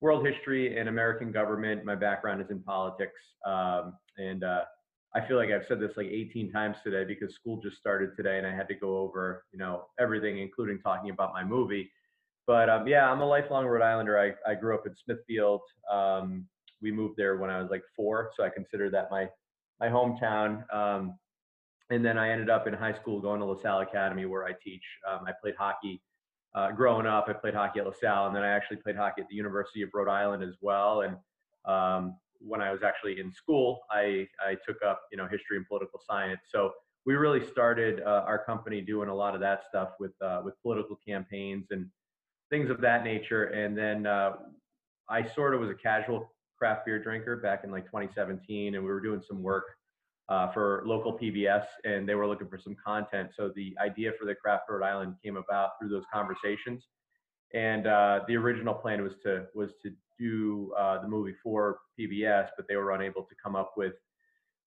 world history and American government. My background is in politics, um, and uh, I feel like I've said this like 18 times today because school just started today, and I had to go over you know everything, including talking about my movie. But um, yeah, I'm a lifelong Rhode Islander. I, I grew up in Smithfield. Um, we moved there when I was like four, so I consider that my my hometown. Um, and then I ended up in high school going to LaSalle Academy where I teach. Um, I played hockey uh, growing up. I played hockey at LaSalle, and then I actually played hockey at the University of Rhode Island as well. And um, when I was actually in school, I, I took up you know history and political science. So we really started uh, our company doing a lot of that stuff with uh, with political campaigns and things of that nature. And then uh, I sort of was a casual craft beer drinker back in like 2017, and we were doing some work uh, for local PBS, and they were looking for some content. So the idea for the Craft Rhode Island came about through those conversations, and uh, the original plan was to was to do uh, the movie for PBS, but they were unable to come up with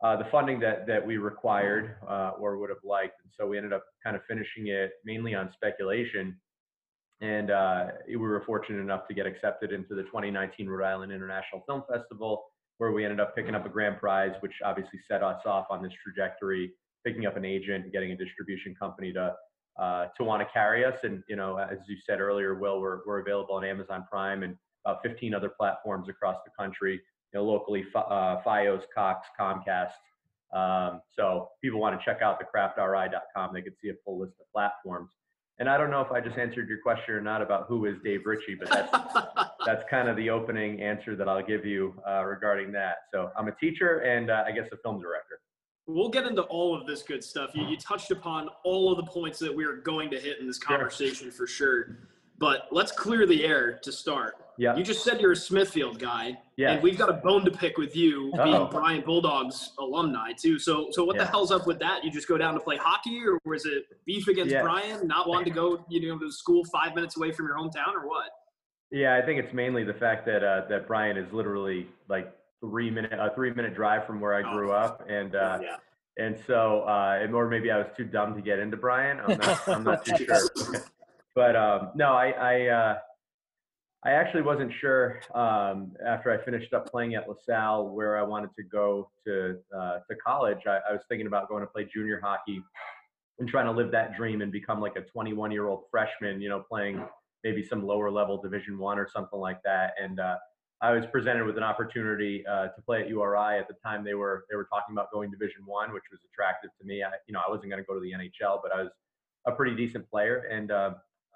uh, the funding that that we required uh, or would have liked, and so we ended up kind of finishing it mainly on speculation. And uh, we were fortunate enough to get accepted into the 2019 Rhode Island International Film Festival, where we ended up picking up a grand prize, which obviously set us off on this trajectory, picking up an agent, getting a distribution company to uh, to want to carry us. And you know, as you said earlier, Will, we're we're available on Amazon Prime and about 15 other platforms across the country. You know, locally, uh, FiOS, Cox, Comcast. Um, so people want to check out the craftri.com. They can see a full list of platforms. And I don't know if I just answered your question or not about who is Dave Ricci, but that's that's kind of the opening answer that I'll give you uh, regarding that. So I'm a teacher and uh, I guess a film director. We'll get into all of this good stuff. You, you touched upon all of the points that we are going to hit in this conversation sure. for sure. But let's clear the air to start. Yeah. You just said you're a Smithfield guy. Yeah. And we've got a bone to pick with you Uh-oh. being Bryant Bulldogs alumni too. So so what yeah. the hell's up with that? You just go down to play hockey or was it beef against yeah. Bryant, not wanting to go, you know, to school five minutes away from your hometown or what? Yeah, I think it's mainly the fact that uh, that Bryant is literally like three minute a three minute drive from where I oh, grew oh, up. And uh yeah. and so uh or maybe I was too dumb to get into Bryant. I'm not I'm not too sure. but um no, I I uh I actually wasn't sure um, after I finished up playing at LaSalle where I wanted to go to uh, to college. I, I, was thinking about going to play junior hockey and trying to live that dream and become like a 21 year old freshman, you know, playing maybe some lower level Division One or something like that. And uh, I was presented with an opportunity uh, to play at URI. At the time, they were they were talking about going Division One, which was attractive to me. I, you know, I wasn't going to go to the NHL, but I was a pretty decent player and uh,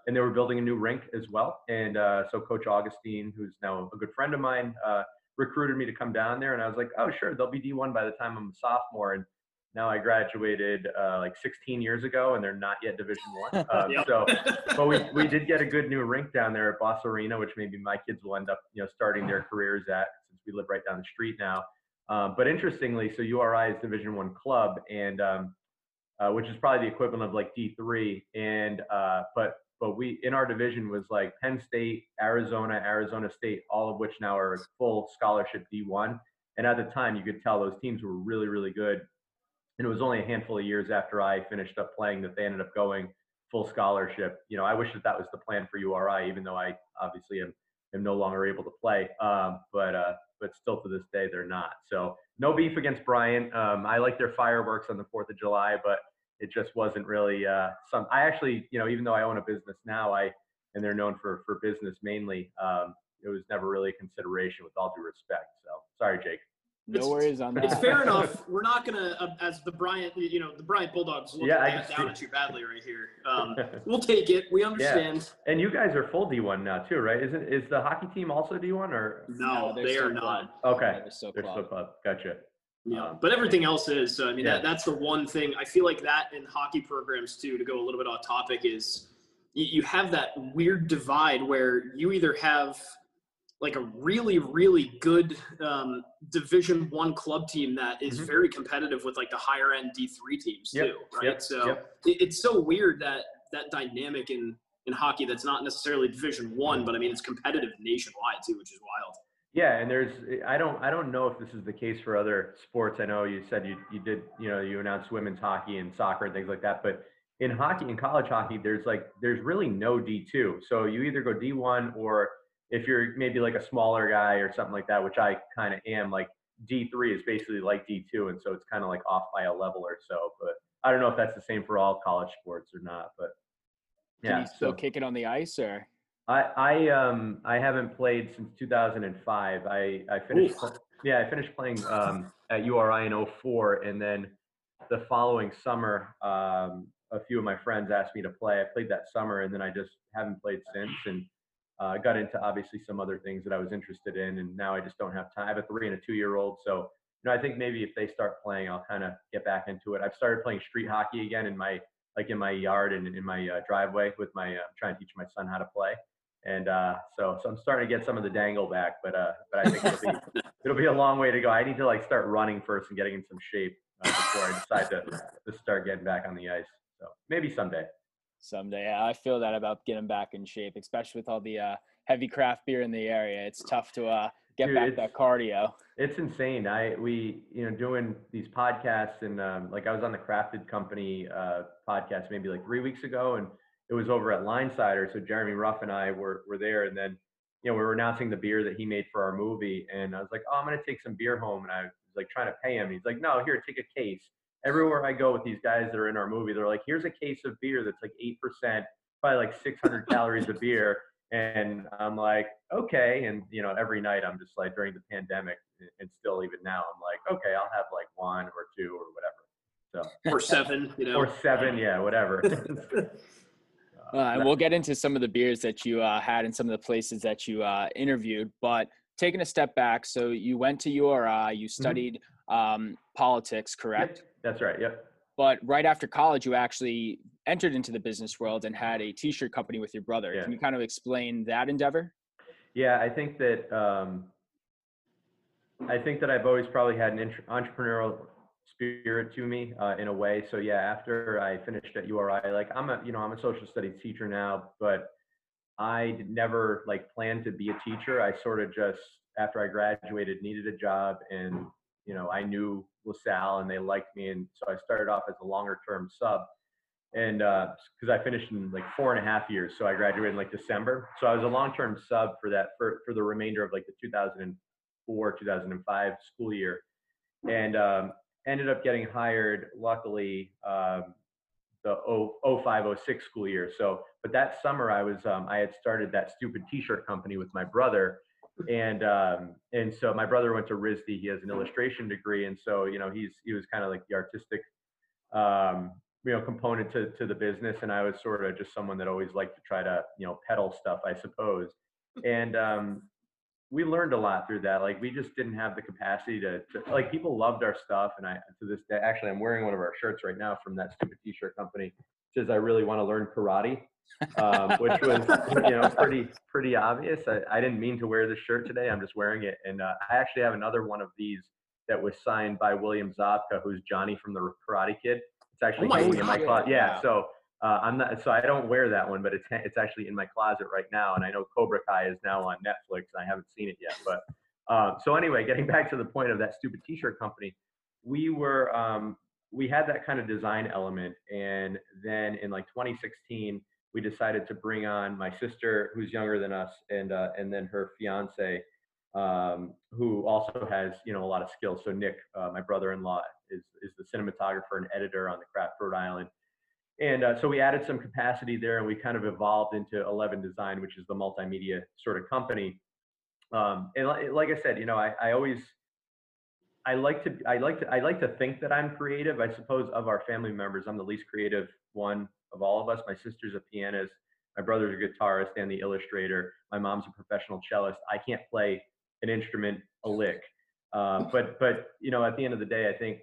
and they were building a new rink as well. And uh, so Coach Augustine, who's now a good friend of mine, uh, recruited me to come down there. And I was like, oh, sure, they'll be D1 by the time I'm a sophomore. And now I graduated uh, like 16 years ago, and they're not yet Division One. Um, yep. So, but we we did get a good new rink down there at Boss Arena, which maybe my kids will end up you know starting their careers at since we live right down the street now. Um, but interestingly, so URI is Division One club, and um, uh, which is probably the equivalent of like D3. And uh, but but we in our division was like Penn State, Arizona, Arizona State, all of which now are full scholarship D1. And at the time, you could tell those teams were really, really good. And it was only a handful of years after I finished up playing that they ended up going full scholarship. You know, I wish that that was the plan for URI, even though I obviously am am no longer able to play. Um, but uh, but still to this day they're not. So no beef against Bryant. Um, I like their fireworks on the Fourth of July, but it just wasn't really uh, some. I actually, you know, even though I own a business now, I and they're known for for business mainly. Um, it was never really a consideration, with all due respect. So sorry, Jake. No It's- worries on that. It's fair enough. We're not gonna, uh, as the Bryant, you know, the Bryant Bulldogs looking Yeah, I down see- at you badly right here. Um, we'll take it. We understand. and you guys are full D1 now too, right? Isn't is the hockey team also D1 or? No, they're they are club. not. Okay, They're still they're club. still club. Gotcha. Yeah, Um, but everything else is. So I mean, Yeah. that, that's the one thing I feel like that in hockey programs too. To go a little bit off topic is you, you have that weird divide where you either have like a really really good um, Division One club team that is Mhm. very competitive with like the higher end D three teams Yep, too, right? yep, so yep. it, it's so weird that that dynamic in in hockey that's not necessarily Division One, but I mean it's competitive nationwide too, which is wild. Yeah, and there's I don't I don't know if this is the case for other sports. I know you said you you did you know you announced women's hockey and soccer and things like that, but in hockey in college hockey there's like there's really no D2. So you either go D1 or if you're maybe like a smaller guy or something like that, which I kind of am, like D3 is basically like D2 and so it's kind of like off by a level or so, but I don't know if that's the same for all college sports or not, but Can yeah. you still so- kick it on the ice or? I I um I haven't played since 2005. I I finished pl- yeah I finished playing um at URI in 04 and then the following summer um a few of my friends asked me to play. I played that summer and then I just haven't played since and uh, got into obviously some other things that I was interested in and now I just don't have time. I have a three and a two year old so you know I think maybe if they start playing I'll kind of get back into it. I've started playing street hockey again in my like in my yard and in my uh, driveway with my uh, trying to teach my son how to play and uh, so so I'm starting to get some of the dangle back, but uh, but I think it'll be it'll be a long way to go. I need to like start running first and getting in some shape uh, before I decide to to start getting back on the ice. So maybe someday. Someday, I feel that about getting back in shape, especially with all the uh, heavy craft beer in the area. It's tough to uh, get Dude, back that cardio. It's insane. I we you know doing these podcasts and um, like I was on the Crafted Company uh, podcast maybe like three weeks ago, and it was over at Linesider. So Jeremy Ruff and I were were there, and then you know we were announcing the beer that he made for our movie, and I was like, oh, I'm gonna take some beer home, and I was like trying to pay him. He's like, no, here, take a case. Everywhere I go with these guys that are in our movie, they're like, here's a case of beer that's like eight percent, probably like 600 calories of beer. And I'm like, okay. And, you know, every night I'm just like during the pandemic and still even now, I'm like, okay, I'll have like one or two or whatever. So, Or seven, you know. Or seven, yeah, whatever. Uh, and we'll get into some of the beers that you uh, had and some of the places that you uh, interviewed. But taking a step back, so you went to URI, you studied um, politics, correct? Yep, That's right. Yep. But right after college, you actually entered into the business world and had a t-shirt company with your brother. Yeah. Can you kind of explain that endeavor? Yeah, I think that um, I think that I've always probably had an entre- entrepreneurial spirit to me uh, in a way. So yeah, after I finished at URI, like I'm a you know I'm a social studies teacher now, but I never like planned to be a teacher. I sort of just after I graduated needed a job, and you know I knew LaSalle and they liked me, and so I started off as a longer term sub. And because I finished in like four and a half years, so I graduated in like December. So I was a long-term sub for that for, for the remainder of like the 2004 2005 school year, and um, ended up getting hired. Luckily, um, the 05 06 school year. So, but that summer I was um, I had started that stupid T-shirt company with my brother, and um, and so my brother went to RISD. He has an illustration degree, and so you know he's he was kind of like the artistic. Um, you know, component to, to the business, and I was sort of just someone that always liked to try to, you know, peddle stuff, I suppose. And um, we learned a lot through that. Like we just didn't have the capacity to, to, like people loved our stuff, and I to this day, actually, I'm wearing one of our shirts right now from that stupid T-shirt company. It says I really want to learn karate, um, which was you know pretty pretty obvious. I, I didn't mean to wear this shirt today. I'm just wearing it, and uh, I actually have another one of these that was signed by William Zabka, who's Johnny from the Karate Kid. It's actually Oh my hanging in my closet. Yeah, Wow. so uh, I'm not. So I don't wear that one, but it's it's actually in my closet right now. And I know Cobra Kai is now on Netflix, and I haven't seen it yet. But uh, so anyway, getting back to the point of that stupid T-shirt company, we were um, we had that kind of design element, and then in like 2016, we decided to bring on my sister, who's younger than us, and uh, and then her fiance, um, who also has you know a lot of skills. So Nick, uh, my brother-in-law, is is the cinematographer and editor on the Craft Rhode Island. And uh, so we added some capacity there, and we kind of evolved into Eleven Design, which is the multimedia sort of company. Um, and like I said, you know, I, I always I like to I like to I like to think that I'm creative. I suppose of our family members, I'm the least creative one of all of us. My sister's a pianist, my brother's a guitarist and the illustrator. My mom's a professional cellist. I can't play an instrument a lick. Uh, but but you know, at the end of the day, I think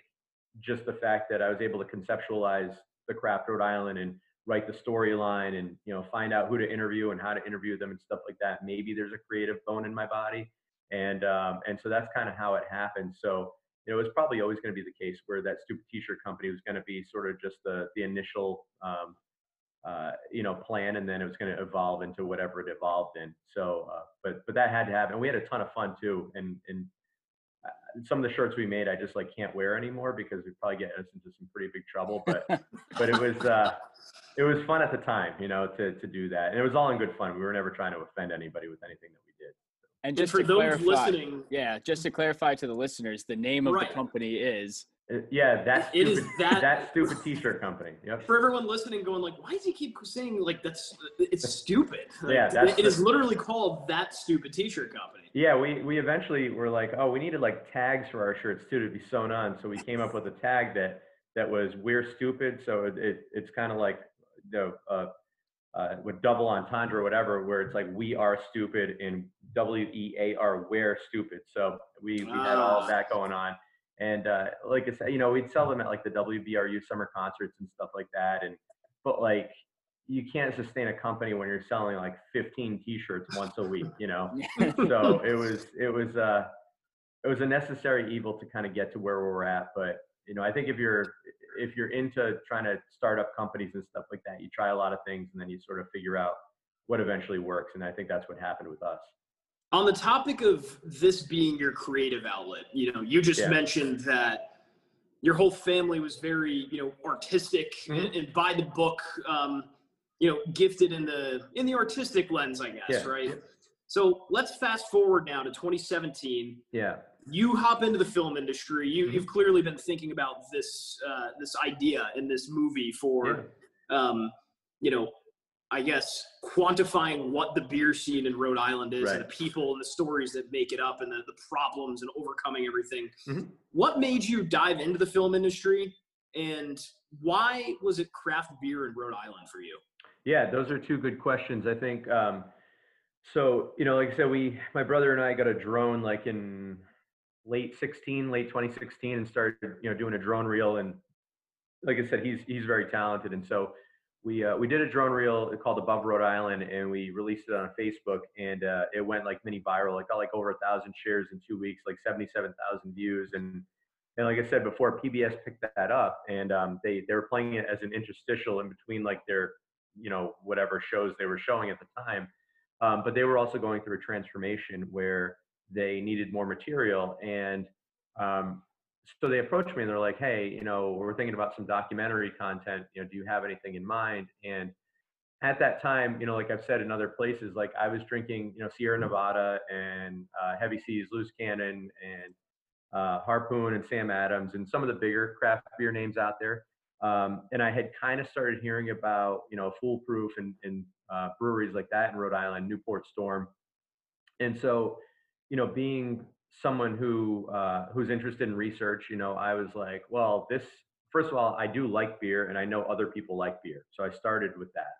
just the fact that I was able to conceptualize the craft Rhode Island and write the storyline and you know find out who to interview and how to interview them and stuff like that. Maybe there's a creative bone in my body, and um, and so that's kind of how it happened. So you know, it was probably always going to be the case where that stupid T-shirt company was going to be sort of just the the initial um, uh, you know plan, and then it was going to evolve into whatever it evolved in. So, uh, but but that had to happen. We had a ton of fun too, and and some of the shirts we made I just like can't wear anymore because we probably get us into some pretty big trouble. But but it was uh, it was fun at the time, you know, to to do that, and it was all in good fun. We were never trying to offend anybody with anything that we. And just and for to those clarify, listening, yeah, just to clarify to the listeners, the name of right. the company is uh, yeah, that stupid, it is that, that stupid T-shirt company. Yep. For everyone listening, going like, why does he keep saying like that's it's stupid? yeah, that's it the, is literally called that stupid T-shirt company. Yeah, we we eventually were like, oh, we needed like tags for our shirts too to be sewn on, so we came up with a tag that that was we're stupid. So it, it it's kind of like the uh, uh, with double entendre or whatever, where it's like we are stupid and W E A R we're stupid. So we we had all of ah. that going on and uh, like I said, you know, we'd sell them at like the WBRU summer concerts and stuff like that. And but like you can't sustain a company when you're selling like 15 t-shirts once a week, you know. so it was it was uh it was a necessary evil to kind of get to where we're at. But you know, I think if you're if you're into trying to start up companies and stuff like that, you try a lot of things and then you sort of figure out what eventually works. And I think that's what happened with us. On the topic of this being your creative outlet, you know, you just yeah. mentioned that your whole family was very, you know, artistic mm-hmm. and, and, by the book, um, you know, gifted in the in the artistic lens, I guess, yeah. right? So let's fast forward now to 2017. Yeah. You hop into the film industry. You, mm-hmm. You've clearly been thinking about this uh, this idea in this movie for, yeah. um, you know, I guess, quantifying what the beer scene in Rhode Island is right. and the people and the stories that make it up and the, the problems and overcoming everything. Mm-hmm. What made you dive into the film industry and why was it craft beer in Rhode Island for you? Yeah, those are two good questions. I think, um, so, you know, like I said, we, my brother and I got a drone like in late 16, late 2016 and started, you know, doing a drone reel. And like I said, he's, he's very talented. And so, we uh, we did a drone reel called Above Rhode Island, and we released it on Facebook, and uh, it went like mini viral. It got like over a thousand shares in two weeks, like seventy-seven thousand views, and and like I said before, PBS picked that up, and um, they they were playing it as an interstitial in between like their you know whatever shows they were showing at the time, um, but they were also going through a transformation where they needed more material, and um, so they approached me and they're like, hey, you know, we're thinking about some documentary content. You know, do you have anything in mind? And at that time, you know, like I've said in other places, like I was drinking, you know, Sierra Nevada and uh, Heavy Seas, Loose Cannon, and uh, Harpoon and Sam Adams, and some of the bigger craft beer names out there. Um, and I had kind of started hearing about, you know, Foolproof and, and uh, breweries like that in Rhode Island, Newport Storm. And so, you know, being someone who uh, who's interested in research, you know, I was like, well, this first of all, I do like beer, and I know other people like beer, so I started with that.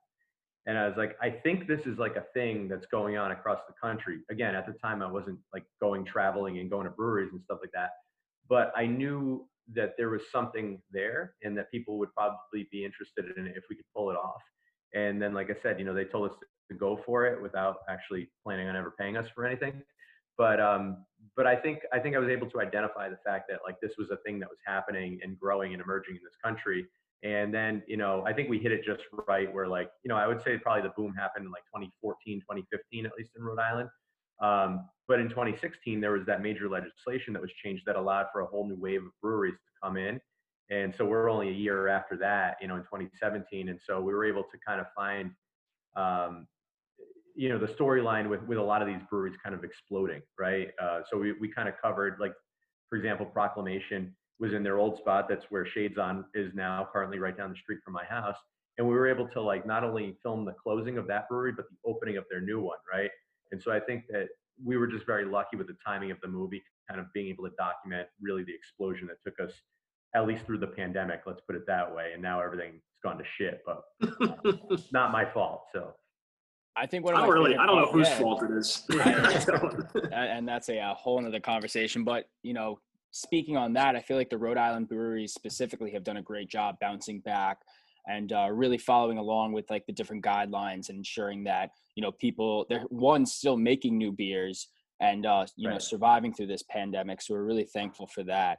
And I was like, I think this is like a thing that's going on across the country. Again, at the time, I wasn't like going traveling and going to breweries and stuff like that, but I knew that there was something there and that people would probably be interested in it if we could pull it off. And then, like I said, you know, they told us to go for it without actually planning on ever paying us for anything but um, but I think I think I was able to identify the fact that like this was a thing that was happening and growing and emerging in this country. And then you know I think we hit it just right where like you know I would say probably the boom happened in like 2014 2015 at least in Rhode Island. Um, but in 2016 there was that major legislation that was changed that allowed for a whole new wave of breweries to come in and so we're only a year after that, you know, in 2017, and so we were able to kind of find, um, you know, the storyline with with a lot of these breweries kind of exploding, right? Uh, so we we kind of covered like, for example, Proclamation was in their old spot. That's where Shaidzon is now, currently right down the street from my house. And we were able to like not only film the closing of that brewery, but the opening of their new one, right? And so I think that we were just very lucky with the timing of the movie, kind of being able to document really the explosion that took us at least through the pandemic, let's put it that way. And now everything's gone to shit, but not my fault. So I think what I don't really, I don't know whose yeah, fault it is. and that's a, a whole another conversation. But you know, speaking on that, I feel like the Rhode Island breweries specifically have done a great job bouncing back and uh, really following along with like the different guidelines and ensuring that you know people they're one still making new beers and uh, you Right. know surviving through this pandemic. So we're really thankful for that.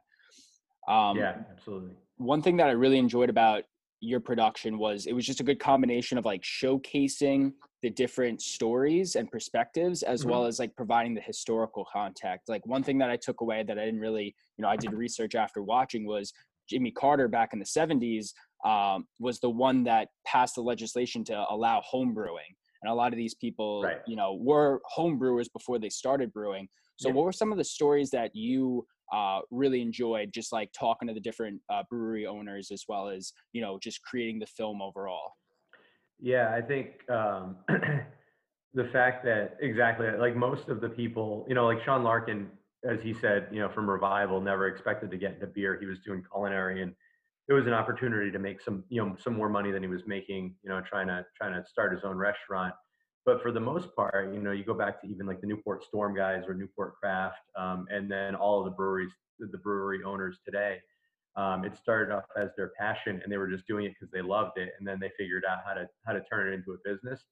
Um, yeah, absolutely. one thing that I really enjoyed about your production was it was just a good combination of like showcasing the different stories and perspectives as Mhm. well as like providing the historical context. Like one thing that I took away that I didn't really, you know, I did research after watching was Jimmy Carter back in the 70s um, was the one that passed the legislation to allow home brewing. And a lot of these people, Right. you know, were home brewers before they started brewing. So Yeah. what were some of the stories that you uh, really enjoyed just like talking to the different uh, brewery owners as well as you know just creating the film overall Yeah, I think um, the fact that exactly like most of the people, you know, like Sean Larkin, as he said, you know, from Revival, never expected to get into beer. He was doing culinary, and it was an opportunity to make some, you know, some more money than he was making, you know, trying to trying to start his own restaurant. But for the most part, you know, you go back to even like the Newport Storm guys or Newport Craft, um, and then all of the breweries, the brewery owners today. Um, it started off as their passion, and they were just doing it because they loved it, and then they figured out how to how to turn it into a business.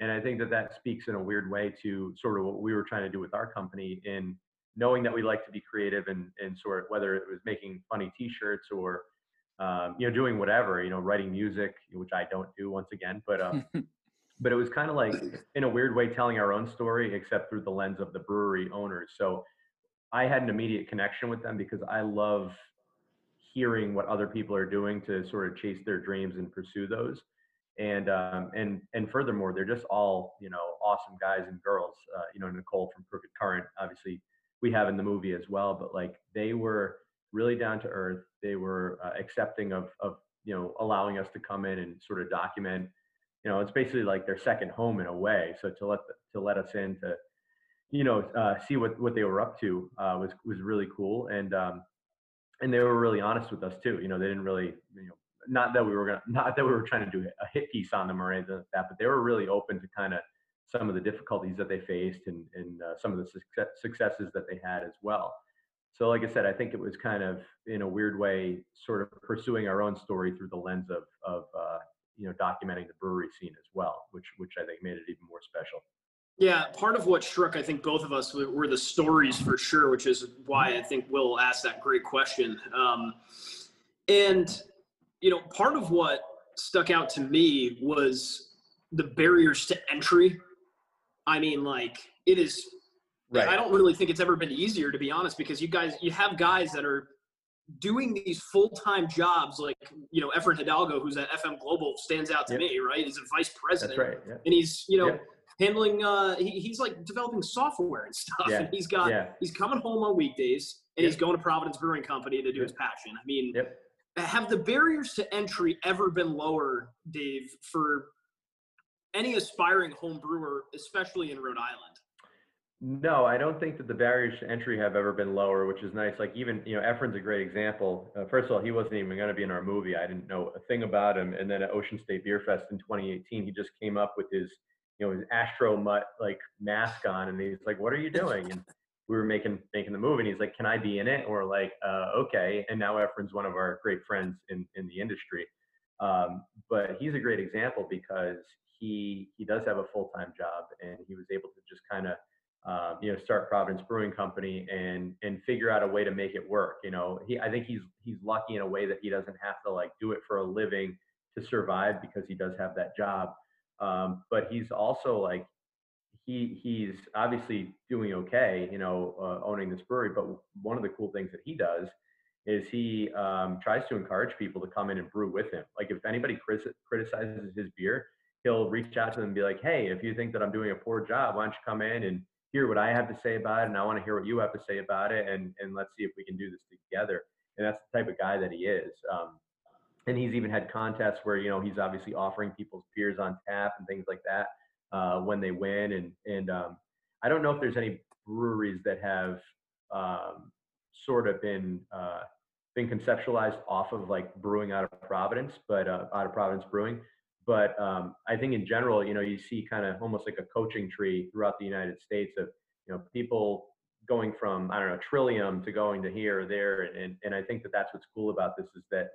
And I think that that speaks in a weird way to sort of what we were trying to do with our company in knowing that we like to be creative and and sort of whether it was making funny T-shirts or um, you know doing whatever, you know, writing music, which I don't do once again, but um, but it was kind of like in a weird way telling our own story except through the lens of the brewery owners so i had an immediate connection with them because i love hearing what other people are doing to sort of chase their dreams and pursue those. And um, and and furthermore they're just all you know awesome guys and girls. Uh, you know nicole from crooked current obviously we have in the movie as well but like they were really down to earth. They were uh, accepting of of you know allowing us to come in and sort of document you know it's basically like their second home in a way. So to let the, to let us in to you know uh, see what what they were up to uh, was was really cool. And um and they were really honest with us too you know they didn't really you know not that we were gonna not that we were trying to do a hit piece on them or anything like that but they were really open to kind of some of the difficulties that they faced and and uh, some of the success, successes that they had as well. So like i said i think it was kind of in a weird way sort of pursuing our own story through the lens of of uh, you know documenting the brewery scene as well which which i think made it even more special Yeah, part of what struck, I think, both of us were the stories for sure, which is why I think Will asked that great question. Um, and, you know, part of what stuck out to me was the barriers to entry. I mean, like, it is, I don't really think it's ever been easier, to be honest, because you guys, you have guys that are doing these full-time jobs like you know Efren Hidalgo who's at FM Global stands out to Yep. me right he's a vice president right yeah and he's you know Yeah. Handling uh he, he's like developing software and stuff Yeah. and he's got yeah he's coming home on weekdays and Yep. he's going to providence brewing company to do Yep. his passion i mean yep have the barriers to entry ever been lower dave for any aspiring home brewer especially in rhode island No, I don't think that the barriers to entry have ever been lower, which is nice. Like even, you know, Efren's a great example. Uh, first of all, he wasn't even going to be in our movie. I didn't know a thing about him. And then at Ocean State Beer Fest in 2018, he just came up with his, you know, his Astro Mutt like mask on, and he's like, "What are you doing?" And we were making making the movie, and he's like, "Can I be in it?" And we're like, uh, "Okay." And now Efren's one of our great friends in in the industry. Um, but he's a great example because he he does have a full time job, and he was able to just kind of um, you know, start Providence Brewing Company and and figure out a way to make it work. You know, he I think he's he's lucky in a way that he doesn't have to like do it for a living to survive because he does have that job. Um, but he's also like he he's obviously doing okay, you know, uh, owning this brewery. But one of the cool things that he does is he um, tries to encourage people to come in and brew with him. Like if anybody criticizes his beer, he'll reach out to them and be like, "Hey, if you think that I'm doing a poor job, why don't you come in and hear what I have to say about it, and I want to hear what you have to say about it, and and let's see if we can do this together." And that's the type of guy that he is. Um, and he's even had contests where you know he's obviously offering people's beers on tap and things like that uh, when they win. And and um, I don't know if there's any breweries that have um, sort of been uh, been conceptualized off of like brewing out of Providence, but uh, out of Providence Brewing. But um, I think in general, you know, you see kind of almost like a coaching tree throughout the United States of you know people going from I don't know Trillium to going to here or there, and and, and I think that that's what's cool about this is that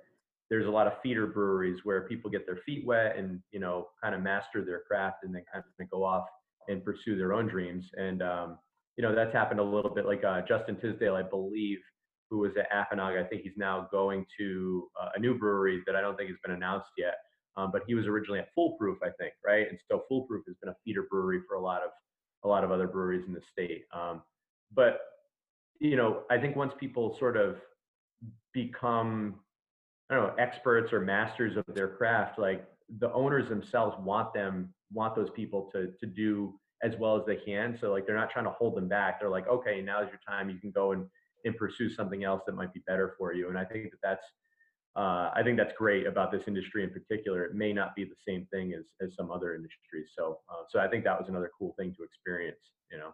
there's a lot of feeder breweries where people get their feet wet and you know kind of master their craft and then kind of go off and pursue their own dreams. And um, you know that's happened a little bit like uh, justin tisdale i believe who was at Apponaug. i think he's now going to uh, a new brewery that i don't think has been announced yet. Um, but he was originally at foolproof i think right? And so foolproof has been a feeder brewery for a lot of a lot of other breweries in the state. Um, but you know i think once people sort of become I don't know, experts or masters of their craft, like the owners themselves want them, want those people to to do as well as they can. So like they're not trying to hold them back. They're like, okay, now's your time. You can go and and pursue something else that might be better for you. And I think that that's uh, I think that's great about this industry in particular. It may not be the same thing as as some other industries. So uh, so I think that was another cool thing to experience. You know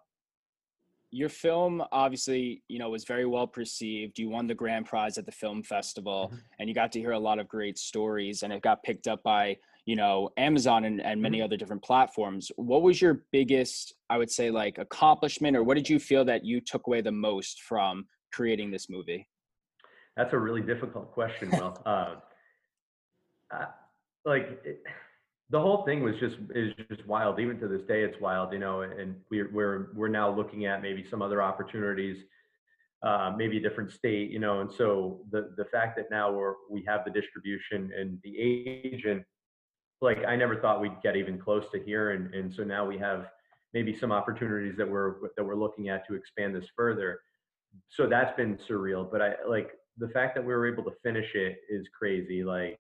your film obviously you know was very well perceived you won the grand prize at the film festival mm-hmm. and you got to hear a lot of great stories and it got picked up by you know amazon and, and many mm-hmm. other different platforms what was your biggest i would say like accomplishment or what did you feel that you took away the most from creating this movie that's a really difficult question well uh, uh, like it, the whole thing was just is just wild. Even to this day, it's wild, you know. And we're we're we're now looking at maybe some other opportunities, uh, maybe a different state, you know. And so the the fact that now we're we have the distribution and the agent, like I never thought we'd get even close to here, and and so now we have maybe some opportunities that we're that we're looking at to expand this further. So that's been surreal. But I like the fact that we were able to finish it is crazy. Like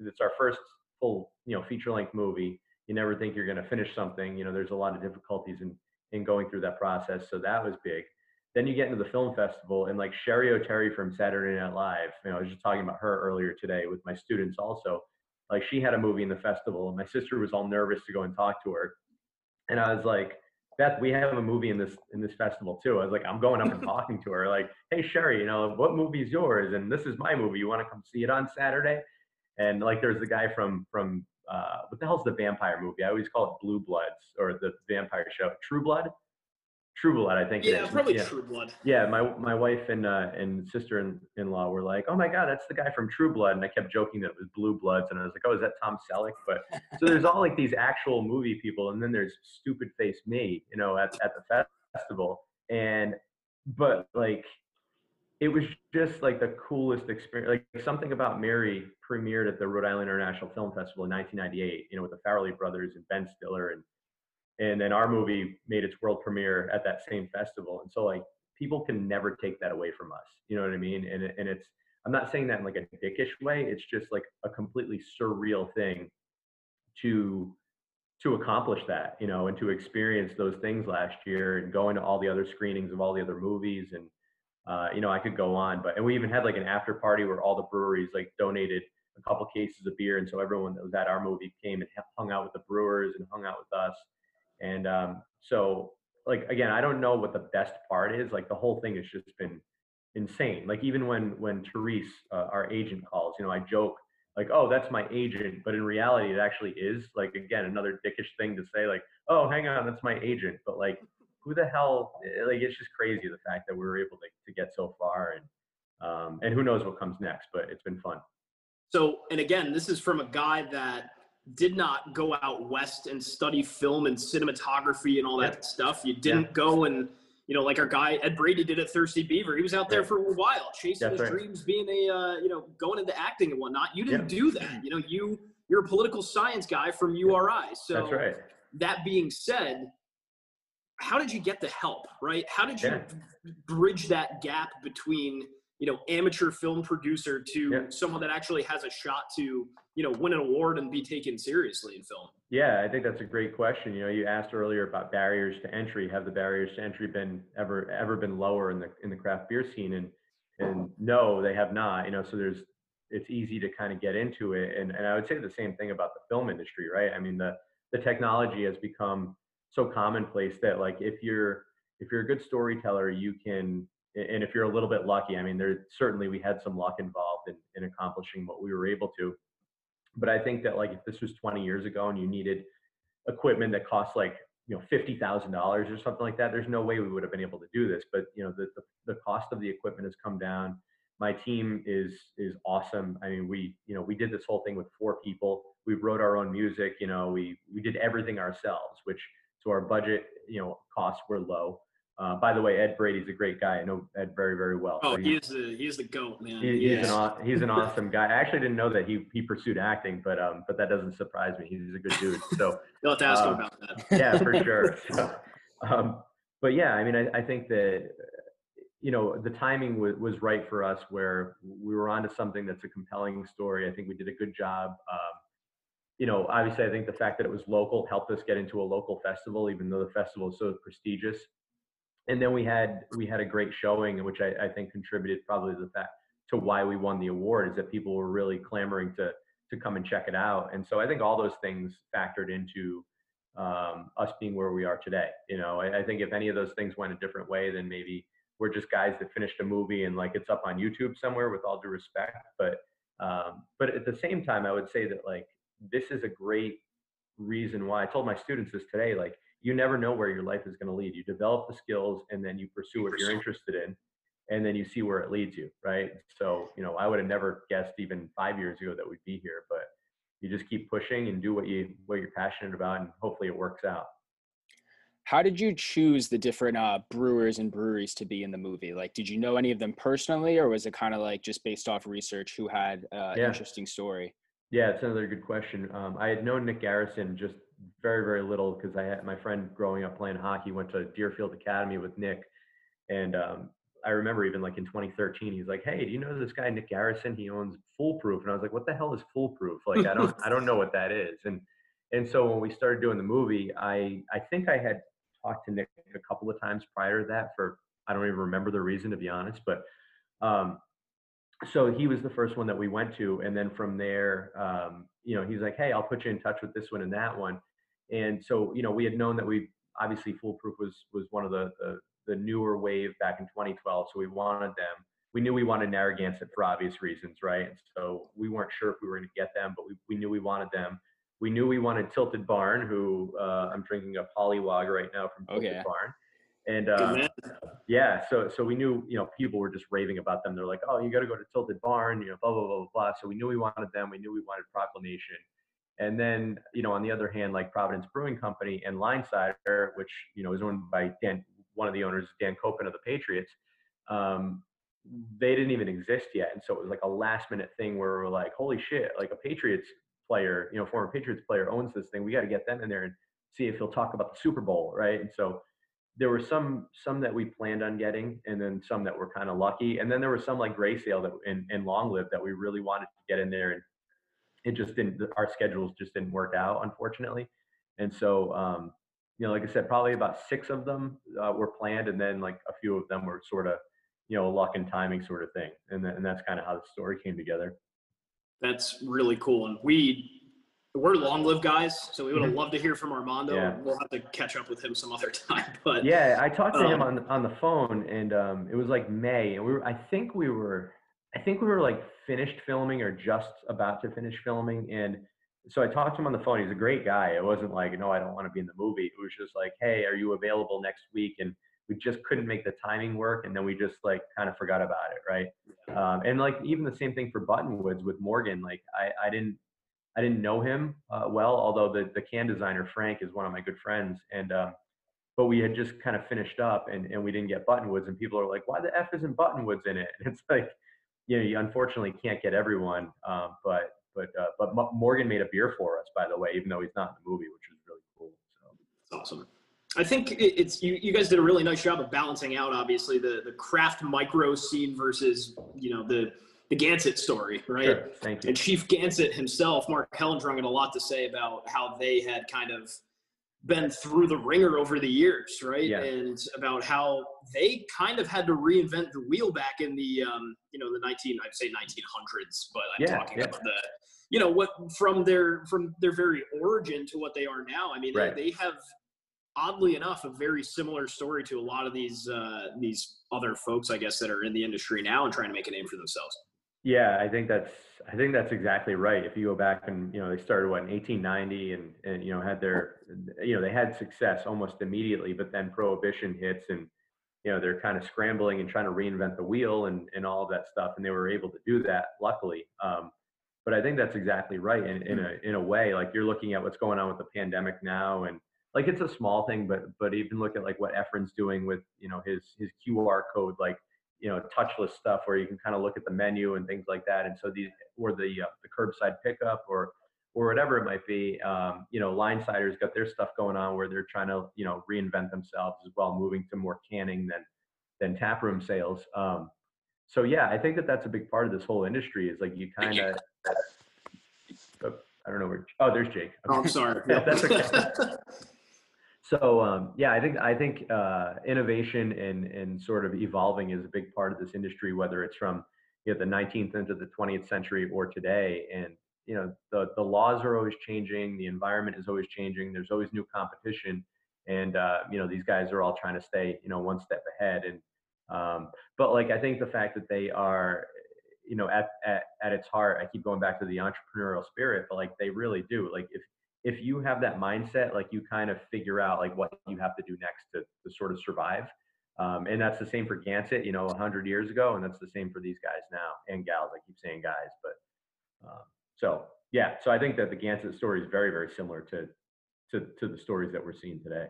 it's our first full you know feature length movie you never think you're going to finish something you know there's a lot of difficulties in in going through that process so that was big then you get into the film festival and like Cheri Oteri from Saturday Night Live you know I was just talking about her earlier today with my students also like she had a movie in the festival and my sister was all nervous to go and talk to her and I was like Beth, we have a movie in this in this festival too. I was like, I'm going up and talking to her, like, hey Sherry, you know, what movie is yours? And this is my movie. You want to come see it on Saturday? And like there's the guy from from uh, what the hell's the vampire movie? I always call it Blue Bloods or the vampire show. True Blood. True Blood, I think. Yeah, probably yeah. True Blood. Yeah, my my wife and uh, and sister in, in law were like, "Oh my God, that's the guy from True Blood," and I kept joking that it was Blue Bloods, and I was like, "Oh, is that Tom Selleck?" But so there's all like these actual movie people, and then there's stupid face me, you know, at at the festival, and but like it was just like the coolest experience. Like something about Mary premiered at the Rhode Island International Film Festival in 1998. You know, with the Farrelly brothers and Ben Stiller, and and then our movie made its world premiere at that same festival. And so like people can never take that away from us. You know what I mean? And and it's I'm not saying that in like a dickish way. It's just like a completely surreal thing to to accomplish that, you know, and to experience those things last year and going to all the other screenings of all the other movies and uh, you know, I could go on, but and we even had like an after party where all the breweries like donated a couple cases of beer, and so everyone that was at our movie came and hung out with the brewers and hung out with us, and um, so like again, I don't know what the best part is. Like the whole thing has just been insane. Like even when when Therese, uh, our agent, calls, you know, I joke like, "Oh, that's my agent," but in reality, it actually is like again another dickish thing to say, like, "Oh, hang on, that's my agent," but like who the hell? Eh, like it's just crazy the fact that we were able to, to get so far, and um, and who knows what comes next. But it's been fun. So, and again, this is from a guy that did not go out west and study film and cinematography and all that yeah. stuff. You didn't yeah. go and you know, like our guy Ed Brady did at Thirsty Beaver. He was out there for a while, chasing That's his right. dreams, being a uh, you know, going into acting and whatnot. You didn't yeah. do that. You know, you you're a political science guy from URI. So That's right. that being said, how did you get the help right how did you yeah. bridge that gap between you know amateur film producer to Yeah. someone that actually has a shot to you know win an award and be taken seriously in film? Yeah, I think that's a great question. You know, you asked earlier about barriers to entry. Have the barriers to entry been ever ever been lower in the in the craft beer scene? And and no, they have not. You know, so there's it's easy to kind of get into it. And and I would say the same thing about the film industry, right? I mean, the the technology has become so commonplace that like if you're if you're a good storyteller, you can and if you're a little bit lucky, I mean, there certainly we had some luck involved in, in accomplishing what we were able to. But I think that like if this was 20 years ago and you needed equipment that costs like you know fifty thousand dollars or something like that, there's no way we would have been able to do this. But you know the, the the cost of the equipment has come down. My team is is awesome. I mean, we you know we did this whole thing with four people. We wrote our own music. You know, we we did everything ourselves, which so our budget you know costs were low. Uh, by the way, Ed Brady's a great guy. I know Ed very, very well. Oh, So he is the he is the goat, man. he- He he's an he's an awesome guy. I actually didn't know that he he pursued acting, but um, but that doesn't surprise me. He's a good dude. So You'll have to ask him uh, about that. yeah, for sure. So, um, but yeah, I mean, I, I think that you know the timing was, was right for us, where we were onto something that's a compelling story. I think we did a good job. Um, you know, obviously, I think the fact that it was local helped us get into a local festival, even though the festival is so prestigious. And then we had we had a great showing, which I, I think contributed probably to the fact to why we won the award is that people were really clamoring to to come and check it out. And so I think all those things factored into um, us being where we are today. You know, I, I think if any of those things went a different way, then maybe we're just guys that finished a movie and like it's up on YouTube somewhere. With all due respect, but um, but at the same time, I would say that like this is a great reason why I told my students this today. Like you never know where your life is going to lead. You develop the skills and then you pursue what you're interested in and then you see where it leads you. Right. So, you know, I would have never guessed even five years ago that we'd be here, but you just keep pushing and do what you, what you're passionate about and hopefully it works out. How did you choose the different uh, brewers and breweries to be in the movie? Like, did you know any of them personally, or was it kind of like just based off research who had uh, Yeah. interesting story? Yeah, it's another good question. Um, I had known Nick Garrison just very, very little because I had my friend growing up playing hockey went to Deerfield Academy with Nick, and um, I remember even like in 2013, he's like, "Hey, do you know this guy Nick Garrison? He owns Foolproof," and I was like, "What the hell is Foolproof? Like, I don't, I don't know what that is." And and so when we started doing the movie, I I think I had talked to Nick a couple of times prior to that for I don't even remember the reason to be honest, but um, so he was the first one that we went to and then from there um, you know he's like hey i'll put you in touch with this one and that one. And so you know we had known that we obviously foolproof was was one of the the, the newer wave back in 2012 so we wanted them. We knew we wanted narragansett for obvious reasons right? And so we weren't sure if we were going to get them but we, we knew we wanted them. We knew we wanted tilted barn who uh, i'm drinking a polywog right now from tilted Okay. barn and uh, yeah, so so we knew, you know, people were just raving about them. They're like, oh, you got to go to Tilted Barn, you know, blah blah blah blah blah. So we knew we wanted them. We knew we wanted Proclamation, and then you know, on the other hand, like Providence Brewing Company and Linesider, which you know is owned by Dan, one of the owners, Dan Koppen of the Patriots. Um, they didn't even exist yet, and so it was like a last minute thing where we're like, holy shit, like a Patriots player, you know, former Patriots player owns this thing. We got to get them in there and see if he'll talk about the Super Bowl, right? And so there were some some that we planned on getting and then some that were kind of lucky. And then there were some like Grey Sail that and, and long live that we really wanted to get in there and it just didn't our schedules just didn't work out unfortunately. And so um you know like i said probably about six of them uh, were planned and then like a few of them were sort of you know luck and timing sort of thing. And, then, and that's kind of how the story came together. That's really cool. And we we're long live guys, so we would have Mhm. loved to hear from Armando. Yeah. We'll have to catch up with him some other time. But Yeah, I talked to him Um, on on the phone, and um, it was like May, and we were. I think we were. I think we were like finished filming or just about to finish filming, and so I talked to him on the phone. He's a great guy. It wasn't like, no, I don't want to be in the movie. It was just like, hey, are you available next week? And we just couldn't make the timing work, and then we just like kind of forgot about it, right? Um, and like even the same thing for Buttonwoods with Morgan. Like I, I didn't. I didn't know him uh, well, although the, the can designer Frank is one of my good friends, and um, but we had just kind of finished up and, and we didn't get Buttonwoods and people are like, why the F isn't Buttonwoods in it? And it's like, you know, you unfortunately can't get everyone. Um, but, but, uh, but Mo- Morgan made a beer for us, by the way, even though he's not in the movie, which is really cool. So it's awesome. I think it's you. You guys did a really nice job of balancing out, obviously, the the craft micro scene versus you know the the Gansett story, right? Sure. Thank you. And Chief Gansett himself, Mark Hellendrung, had a lot to say about how they had kind of been through the ringer over the years, right? Yeah. And about how they kind of had to reinvent the wheel back in the, um, you know, the 19, I'd say 1900s, but I'm Yeah, talking yeah. about the, you know, what from their from their very origin to what they are now. I mean, they- Right. they, have, oddly enough, a very similar story to a lot of these uh, these other folks, I guess, that are in the industry now and trying to make a name for themselves. Yeah, I think that's I think that's exactly right. If you go back and you know they started what in 1890 and and you know had their you know they had success almost immediately, but then prohibition hits and you know they're kind of scrambling and trying to reinvent the wheel and and all of that stuff, and they were able to do that luckily. Um, but I think that's exactly right in, in a in a way. Like you're looking at what's going on with the pandemic now, and like it's a small thing, but but even look at like what Efren's doing with you know his his QR code, like you know touchless stuff where you can kind of look at the menu and things like that. And so these or the uh, the curbside pickup or or whatever it might be um, you know Linesider's got their stuff going on where they're trying to you know reinvent themselves as well moving to more canning than than tap room sales. Um, so yeah i think that that's a big part of this whole industry is like you kind of i don't know where oh there's jake. Oh, I'm sorry. Yeah, that's okay. So um, yeah, I think I think uh, innovation and and sort of evolving is a big part of this industry, whether it's from you know, the 19th into the 20th century or today. And you know the the laws are always changing, the environment is always changing. There's always new competition, and uh, you know these guys are all trying to stay you know one step ahead. And um, but like I think the fact that they are you know at, at at its heart, I keep going back to the entrepreneurial spirit, but like they really do. Like if if you have that mindset, like you kind of figure out like what you have to do next to, to sort of survive. Um, and that's the same for Gansett, you know, 100 years ago, and that's the same for these guys now and gals. I keep saying guys, but um, so yeah. So I think that the Gansett story is very, very similar to to to the stories that we're seeing today.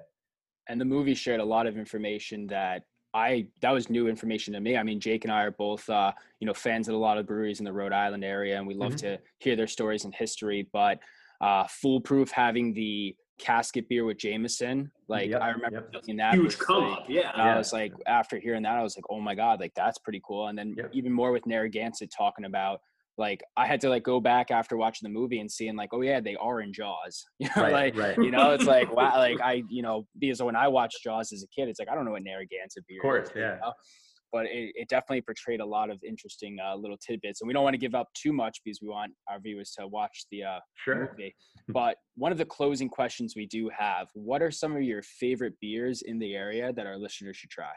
and the movie shared a lot of information that I that was new information to me. I mean, Jake and I are both uh, you know fans of a lot of breweries in the Rhode Island area, and we love Mhm. to hear their stories and history. But uh, Foolproof having the casket beer with Jameson, like Yep, I remember yep. looking that Huge was come like- up, yeah. and I was like, after hearing that, I was like, oh my god, like that's pretty cool. And then Yep. even more with Narragansett talking about. Like I had to like go back after watching the movie and seeing like, oh yeah, they are in Jaws. You know, Right, like right. you know, it's like wow, like I, you know, because when I watched Jaws as a kid, it's like I don't know what Narragansett beer Of course, is. you yeah. know? But it, it definitely portrayed a lot of interesting uh, little tidbits, and we don't want to give up too much because we want our viewers to watch the uh, Sure. movie. But one of the closing questions we do have: What are some of your favorite beers in the area that our listeners should try?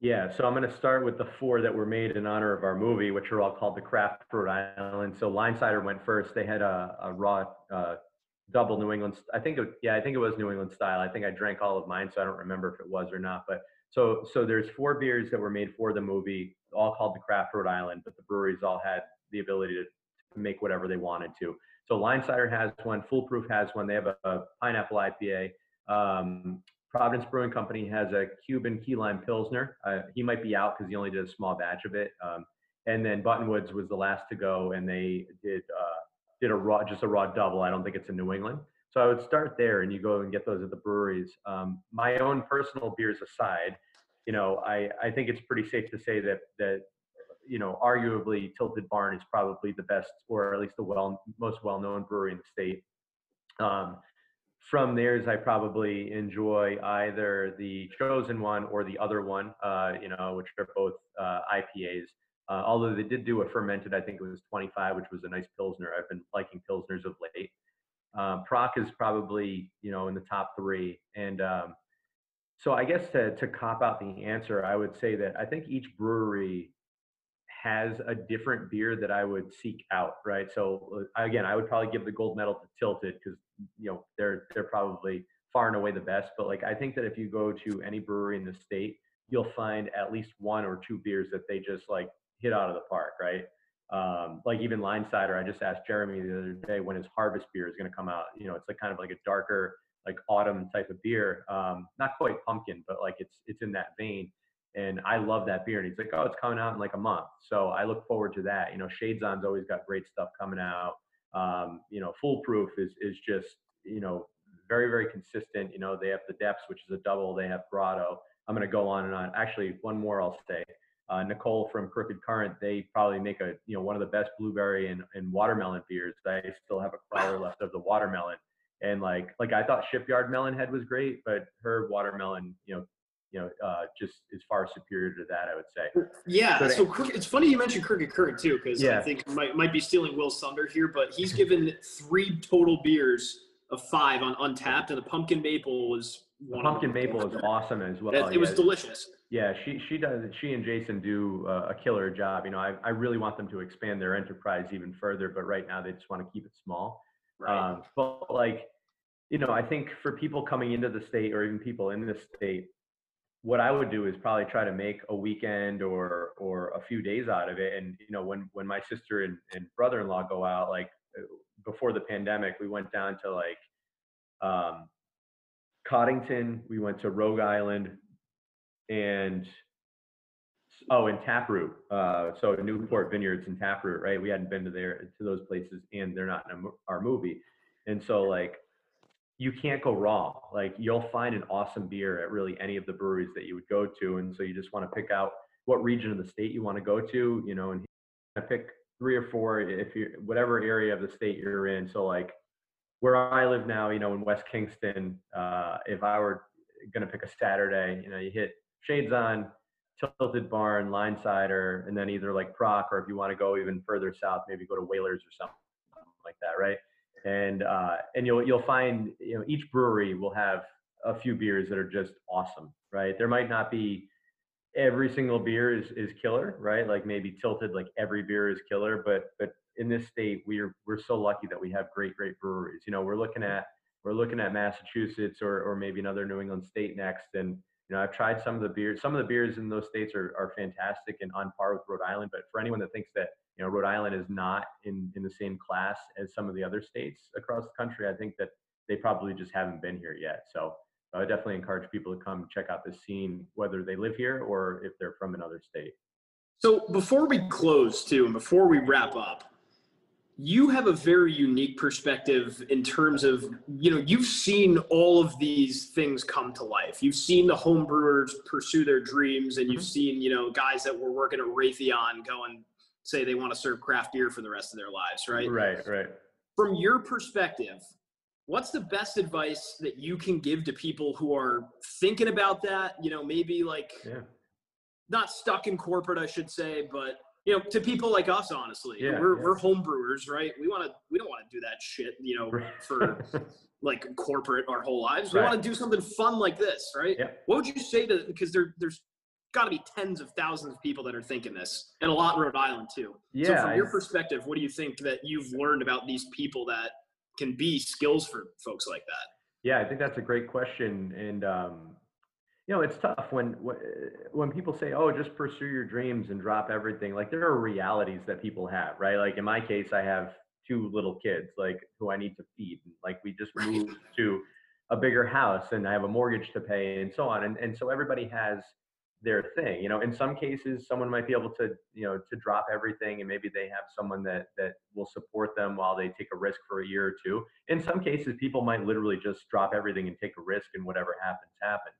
Yeah, so I'm going to start with the four that were made in honor of our movie, which are all called the Craft Rhode Island. So Linesider went first. They had a, a raw uh, double New England. I think, it, yeah, I think it was New England style. I think I drank all of mine, so I don't remember if it was or not. But so so there's four beers that were made for the movie, all called the Craft Rhode Island, but the breweries all had the ability to, make whatever they wanted to. So Linesider has one, Foolproof has one. They have a, a pineapple IPA. Um, Providence Brewing Company has a Cuban key lime pilsner. Uh, he might be out because he only did a small batch of it. Um, and then Buttonwoods was the last to go, and they did uh, did a raw, just a raw double. I don't think it's in New England. So I would start there, and you go and get those at the breweries. Um, my own personal beers aside, you know, I I think it's pretty safe to say that that you know, arguably Tilted Barn is probably the best, or at least the well most well known brewery in the state. Um, from theirs, I probably enjoy either the chosen one or the other one, uh, you know, which are both uh, IPAs. Uh, although they did do a fermented, I think it was 25, which was a nice pilsner. I've been liking pilsners of late. Um, Proc is probably, you know, in the top three. And um, so I guess to, to cop out the answer, I would say that I think each brewery has a different beer that I would seek out, right? So uh, again, I would probably give the gold medal to Tilted because you know they're they're probably far and away the best. But like I think that if you go to any brewery in the state, you'll find at least one or two beers that they just like hit out of the park, right? Um, like even Linesider, I just asked Jeremy the other day when his harvest beer is going to come out. You know, it's like kind of like a darker, like autumn type of beer. Um, not quite pumpkin, but like it's it's in that vein and I love that beer. And he's like, oh, it's coming out in like a month. So I look forward to that. You know, Shaidzon's always got great stuff coming out. Um, you know, Foolproof is is just you know very very consistent. You know, they have the depths, which is a double. They have grotto. I'm going to go on and on. Actually, one more I'll say. Uh, Nicole from Crooked Current, they probably make a you know one of the best blueberry and, and watermelon beers. I still have a crowler left of the watermelon, and like like I thought Shipyard Melon Head was great, but her watermelon, you know, you know, uh, just is far superior to that. I would say. Yeah. But so it's funny you mentioned Crooked Current too, because yeah. I think might might be stealing Will's thunder here, but he's given three total beers of five on Untappd, and the pumpkin maple was one. The pumpkin maple is awesome as well. It, it was delicious. Yeah, she she does. She and Jason do uh, a killer job. You know, I I really want them to expand their enterprise even further, but right now they just want to keep it small. Right. Um, but like, you know, I think for people coming into the state or even people in the state, what I would do is probably try to make a weekend or or a few days out of it. And you know, when when my sister and, and brother-in-law go out, like uh, before the pandemic, we went down to like um, Coddington, we went to Rogue Island, and oh, and Taproot. Uh, so Newport Vineyards and Taproot, right? We hadn't been to there to those places, and they're not in a, our movie. And so like, you can't go wrong. Like you'll find an awesome beer at really any of the breweries that you would go to, and so you just want to pick out what region of the state you want to go to, you know, and pick three or four if you whatever area of the state you're in. So like where I live now, you know, in West Kingston, uh, if I were going to pick a Saturday, you know, you hit Shaidzon, Tilted Barn, Linesider, and then either like Proc, or if you want to go even further south, maybe go to Whalers or something like that, right? And uh, and you'll you'll find you know each brewery will have a few beers that are just awesome, right? There might not be every single beer is is killer, right? Like maybe Tilted, like every beer is killer, but but in this state, we're we're so lucky that we have great great breweries. You know, we're looking at we're looking at Massachusetts or or maybe another New England state next, and you know I've tried some of the beers. Some of the beers in those states are are fantastic and on par with Rhode Island. But for anyone that thinks that you know Rhode Island is not in in the same class as some of the other states across the country, I think that they probably just haven't been here yet. So I would definitely encourage people to come check out the scene, whether they live here or if they're from another state. So before we close, too, and before we wrap up, you have a very unique perspective in terms of you know you've seen all of these things come to life you've seen the home brewers pursue their dreams and you've mm-hmm. seen you know guys that were working at raytheon go and say they want to serve craft beer for the rest of their lives right right right from your perspective what's the best advice that you can give to people who are thinking about that you know maybe like yeah. not stuck in corporate i should say but you know, to people like us, honestly, yeah, we're yeah. we're home brewers, right? We want to we don't want to do that shit, you know, for like corporate our whole lives. We right. want to do something fun like this, right? Yeah. What would you say to because there there's got to be tens of thousands of people that are thinking this, and a lot in Rhode Island too. Yeah. So from your perspective, what do you think that you've learned about these people that can be skills for folks like that? Yeah, I think that's a great question, and um, you know it's tough when when people say oh just pursue your dreams and drop everything like there are realities that people have right? Like in my case i have two little kids like who i need to feed like we just moved to a bigger house and i have a mortgage to pay and so on and, and so everybody has their thing you know? In some cases someone might be able to you know to drop everything and maybe they have someone that that will support them while they take a risk for a year or two. In some cases people might literally just drop everything and take a risk and whatever happens happens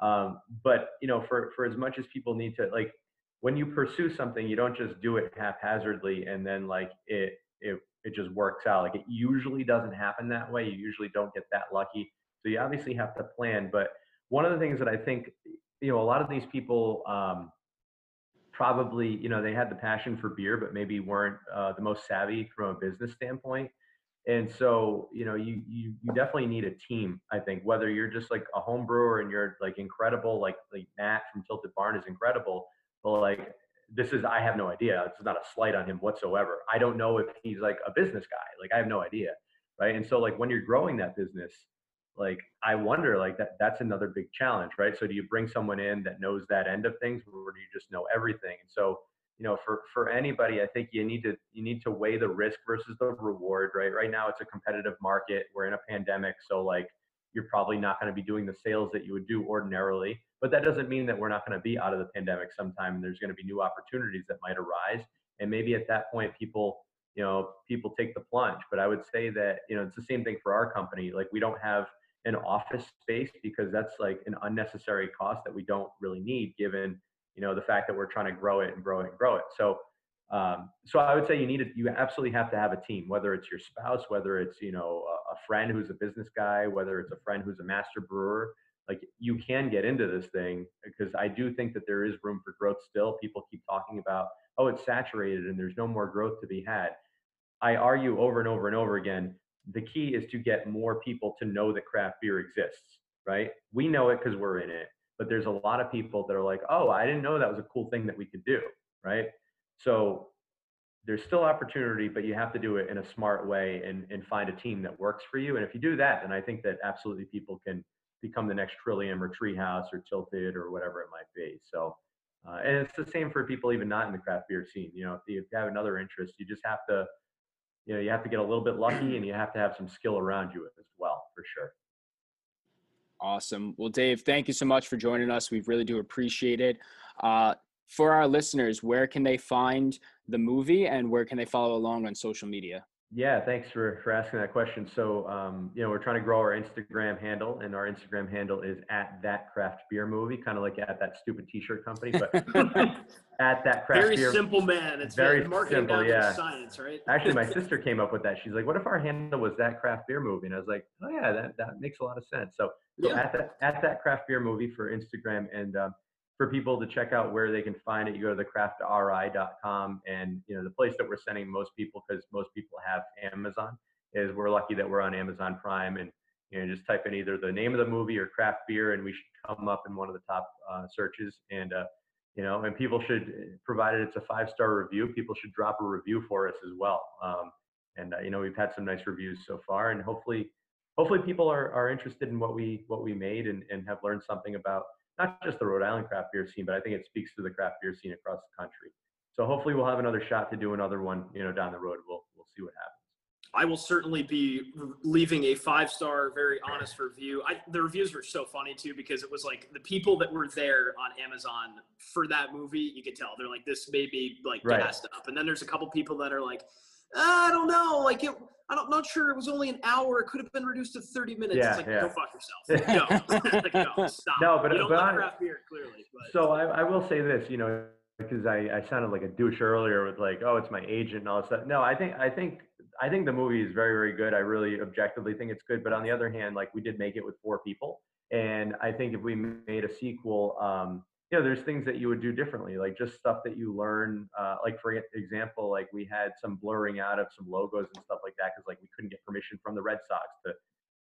um, but you know, for for as much as people need to like, when you pursue something, you don't just do it haphazardly and then like it it it just works out. Like it usually doesn't happen that way. You usually don't get that lucky. So you obviously have to plan. But one of the things that I think, you know, a lot of these people um, probably, you know, they had the passion for beer, but maybe weren't uh, the most savvy from a business standpoint and so you know you, you you definitely need a team i think whether you're just like a home brewer and you're like incredible like like matt from tilted barn is incredible but like this is i have no idea. It's not a slight on him whatsoever. I don't know if he's like a business guy. Like i have no idea right? And so like when you're growing that business like i wonder like that that's another big challenge right? So do you bring someone in that knows that end of things or do you just know everything? And so you know for for anybody i think you need to you need to weigh the risk versus the reward right? Right now it's a competitive market. We're in a pandemic so like you're probably not going to be doing the sales that you would do ordinarily but that doesn't mean that we're not going to be out of the pandemic sometime and there's going to be new opportunities that might arise. And maybe at that point people you know people take the plunge. But i would say that you know it's the same thing for our company. Like we don't have an office space because that's like an unnecessary cost that we don't really need given you know the fact that we're trying to grow it and grow it and grow it. So um, so i would say you need it you absolutely have to have a team whether it's your spouse whether it's you know a, a friend who's a business guy whether it's a friend who's a master brewer. Like you can get into this thing because i do think that there is room for growth still. People keep talking about oh it's saturated and there's no more growth to be had. I argue over and over and over again the key is to get more people to know that craft beer exists, right? We know it because we're in it, but there's a lot of people that are like, oh, I didn't know that was a cool thing that we could do, right? So there's still opportunity, but you have to do it in a smart way and, and find a team that works for you. And if you do that, then I think that absolutely people can become the next Trillium or Treehouse or Tilted or whatever it might be. So, uh, and it's the same for people even not in the craft beer scene. You know, if you have another interest, you just have to you know you have to get a little bit lucky and you have to have some skill around you as well for sure awesome. Well dave thank you so much for joining us. We really do appreciate it. Uh, for our listeners where can they find the movie and where can they follow along on social media yeah, thanks for, for asking that question. So, um, you know, we're trying to grow our Instagram handle, and our Instagram handle is at that craft beer movie, kind of like at that stupid T-shirt company, but at that craft very beer. Very simple, man. It's very simple. Yeah, science, right? Actually, my sister came up with that. She's like, "What if our handle was that craft beer movie?" And I was like, "Oh yeah, that that makes a lot of sense." So, so yeah. at that at that craft beer movie for Instagram, and um, for people to check out where they can find it, you go to thecraftri.com. And, you know, the place that we're sending most people, because most people have Amazon, is we're lucky that we're on Amazon Prime. And, you know, just type in either the name of the movie or craft beer, and we should come up in one of the top uh, searches. And, uh, you know, and people should, provided it's a five star review, people should drop a review for us as well. Um, and, uh, you know, we've had some nice reviews so far, and hopefully, hopefully people are, are interested in what we what we made and, and have learned something about not just the Rhode Island craft beer scene, but I think it speaks to the craft beer scene across the country. So hopefully we'll have another shot to do another one, you know, down the road. We'll we'll see what happens. I will certainly be leaving a five star, very honest review. I, the reviews were so funny too because it was like the people that were there on Amazon for that movie. You could tell they're like, this may be like right. gassed up, and then there's a couple people that are like, I don't know, like it. I'm not sure it was only an hour. It could have been reduced to 30 minutes. Yeah, it's like, yeah. go fuck yourself. No, like, no stop. No, but, you don't but like craft beer, clearly. But. So I, I will say this, you know, because I, I sounded like a douche earlier with like, oh, it's my agent and all this stuff. No, I think, I think, I think the movie is very, very good. I really objectively think it's good. But on the other hand, like we did make it with four people. And I think if we made a sequel, um, you know, there's things that you would do differently, like just stuff that you learn. Uh, like for example, like we had some blurring out of some logos and stuff like that because like we couldn't get permission from the Red Sox to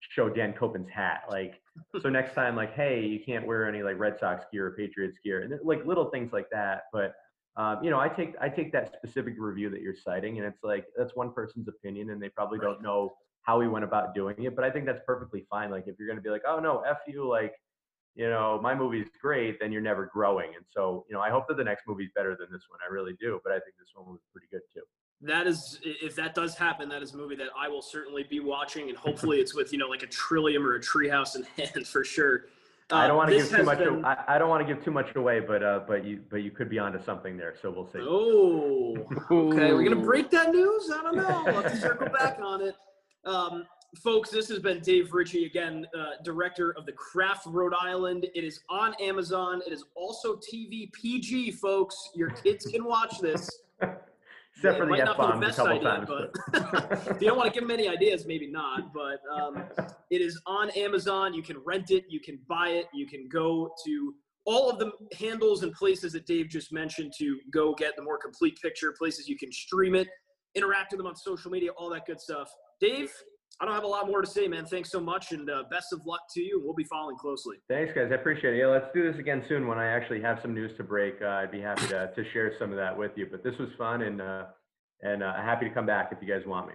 show Dan Koppen's hat. Like, so next time, like, hey, you can't wear any like Red Sox gear or Patriots gear, and like little things like that. But um, you know, I take I take that specific review that you're citing, and it's like that's one person's opinion, and they probably don't know how we went about doing it. But I think that's perfectly fine. Like, if you're going to be like, oh no, f you, like you know, my movie's great, then you're never growing. And so, you know, I hope that the next movie's better than this one. I really do. But I think this one was pretty good too. That is, if that does happen, that is a movie that I will certainly be watching, and hopefully it's with you know like a Trillium or a Treehouse in hand for sure. Uh, I don't want to give too much. Been... I, I, don't want to give too much away, but uh, but you but you could be onto something there. So we'll see. Oh, okay. We're gonna break that news. I don't know. We'll have to circle back on it. Um, folks, this has been Dave Ricci again, uh, director of the Craft Rhode Island. It is on Amazon. It is also TV PG, folks. Your kids can watch this. Except for the F bombs a couple idea, times. But if you don't want to give them any ideas, maybe not. But um, it is on Amazon. You can rent it. You can buy it. You can go to all of the handles and places that Dave just mentioned to go get the more complete picture. Places you can stream it, interact with them on social media, all that good stuff. Dave, I don't have a lot more to say, man. Thanks so much, and uh, best of luck to you. We'll be following closely. Thanks, guys. I appreciate it. Yeah, let's do this again soon when I actually have some news to break. Uh, I'd be happy to, to share some of that with you. But this was fun, and uh, and uh, happy to come back if you guys want me.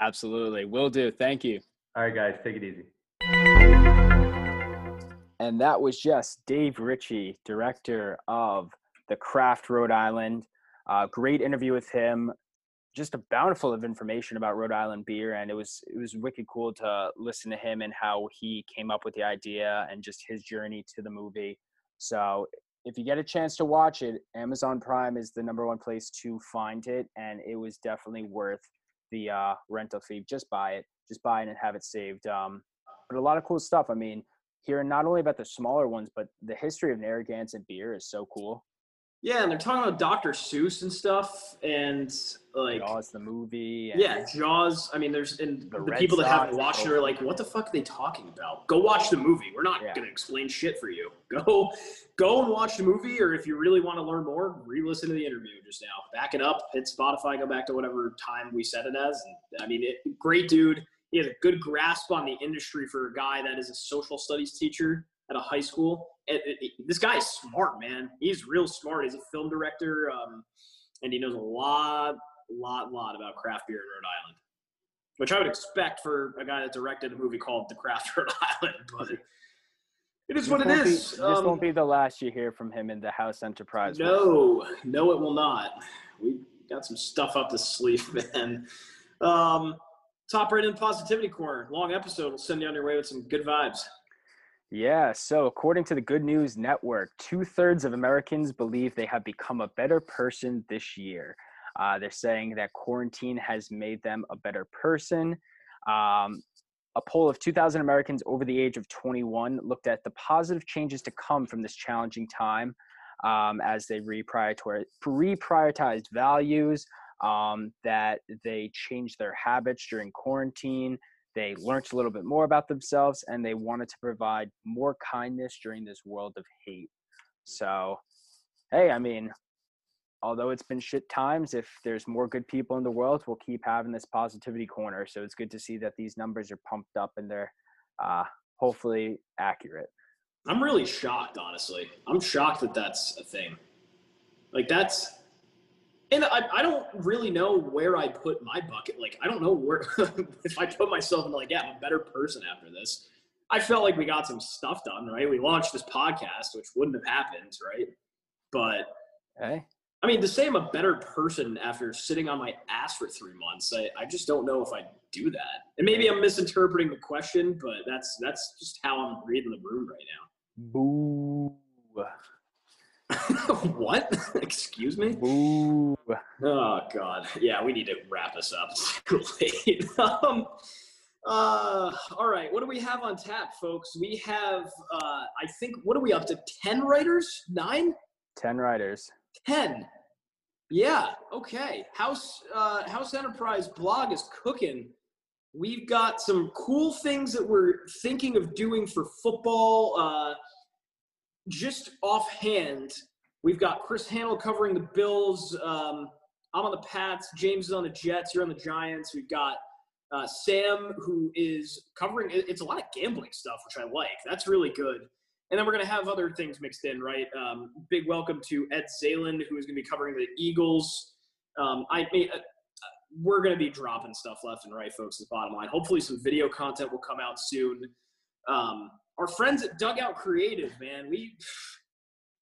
Absolutely, will do. Thank you. All right, guys, take it easy. And that was just Dave Ricci, director of the Craft Rhode Island. Uh, great interview with him just a bountiful of information about Rhode Island beer, and it was it was wicked cool to listen to him and how he came up with the idea and just his journey to the movie. So if you get a chance to watch it, Amazon Prime is the number one place to find it, and it was definitely worth the uh, rental fee. Just buy it, just buy it and have it saved. Um, but a lot of cool stuff. I mean, hearing not only about the smaller ones, but the history of Narragansett beer is so cool. Yeah, and they're talking about Dr. Seuss and stuff, and like Jaws the movie. And yeah, Jaws. I mean, there's and The the, people that haven't watched it are like, "What the fuck are they talking about?" Go watch the movie. We're not Yeah. gonna explain shit for you. Go, go and watch the movie, or if you really want to learn more, re-listen to the interview just now. Back it up, hit Spotify, go back to whatever time we set it as. And I mean, it, great dude. He has a good grasp on the industry for a guy that is a social studies teacher at a high school. This guy is smart, man. He's real smart. He's a film director, um, and he knows a lot, lot, lot about craft beer in Rhode Island, which I would expect for a guy that directed a movie called The Craft Rhode Island. But it is what it is. be- this Um, won't be the last you hear from him in the House Enterprise. no, no, it will not. We got some stuff up the sleeve, man. Um, top rated in positivity corner, long episode. We'll send you on your way with some good vibes. Yeah, so according to the Good News Network, two thirds of Americans believe they have become a better person this year. Uh, they're saying that quarantine has made them a better person. Um, a poll of 2,000 Americans over the age of 21 looked at the positive changes to come from this challenging time um, as they reprioritize, reprioritized values, um, that they changed their habits during quarantine, they learned a little bit more about themselves and they wanted to provide more kindness during this world of hate. So, hey, I mean, although it's been shit times, if there's more good people in the world, we'll keep having this positivity corner. So it's good to see that these numbers are pumped up and they're uh, hopefully accurate. I'm really shocked, honestly. I'm shocked that that's a thing. Like that's, and I, I don't really know where I put my bucket. Like I don't know where if I put myself in like yeah, I'm a better person after this. I felt like we got some stuff done, right? We launched this podcast, which wouldn't have happened, right? But Hey, I mean, to say I'm a better person after sitting on my ass for three months, I, I just don't know if I do that. And maybe I'm misinterpreting the question, but that's that's just how I'm reading the room right now. boo. what? Excuse me? boo. Oh God. Yeah, we need to wrap this up. It's too late. um, uh, all right. What do we have on tap, folks? We have, uh, I think, what are we up to? Ten writers? Nine? 10 writers. 10 yeah okay house uh, house enterprise blog is cooking we've got some cool things that we're thinking of doing for football uh, just offhand we've got chris handel covering the bills um, i'm on the pats james is on the jets you're on the giants we've got uh, sam who is covering it's a lot of gambling stuff which i like that's really good and then we're going to have other things mixed in, right? Um, big welcome to Ed Zalen, who is going to be covering the Eagles. Um, I mean, uh, we're going to be dropping stuff left and right, folks. Is the bottom line. Hopefully, some video content will come out soon. Um, our friends at Dugout Creative, man, we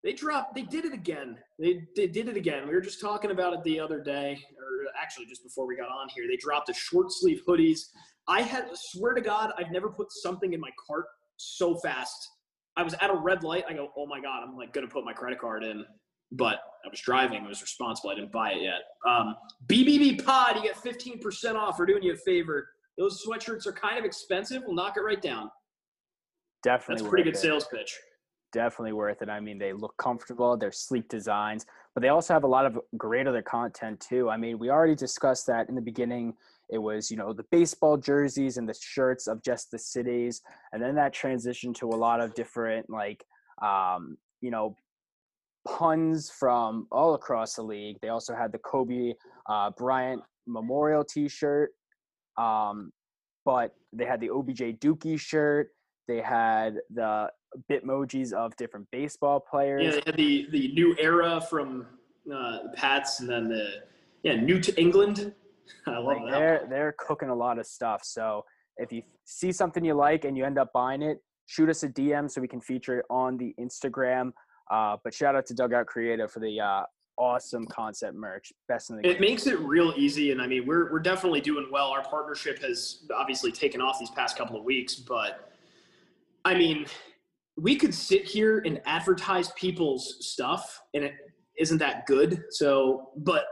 they dropped. They did it again. They they did it again. We were just talking about it the other day, or actually just before we got on here. They dropped the short sleeve hoodies. I had swear to God, I've never put something in my cart so fast. I was at a red light. I go, oh my god, I'm like gonna put my credit card in, but I was driving. I was responsible. I didn't buy it yet. Um, BBB Pod, you get 15% off. We're doing you a favor. Those sweatshirts are kind of expensive. We'll knock it right down. Definitely That's a pretty good it. sales pitch. definitely worth it. I mean, they look comfortable, they're sleek designs, but they also have a lot of great other content too. I mean, we already discussed that in the beginning. It was, you know, the baseball jerseys and the shirts of just the cities, and then that transitioned to a lot of different, like, um, you know, puns from all across the league. They also had the Kobe uh, Bryant Memorial T-shirt, um, but they had the OBJ Dookie shirt. They had the bitmojis of different baseball players. Yeah, they had the the new era from uh, the Pats, and then the yeah new to England. I love like that. they're they're cooking a lot of stuff. So if you see something you like and you end up buying it, shoot us a DM so we can feature it on the Instagram. Uh, but shout out to Dugout Creative for the uh, awesome concept merch. Best in the It game. makes it real easy, and I mean we're we're definitely doing well. Our partnership has obviously taken off these past couple of weeks, but I mean we could sit here and advertise people's stuff, and it isn't that good. So, but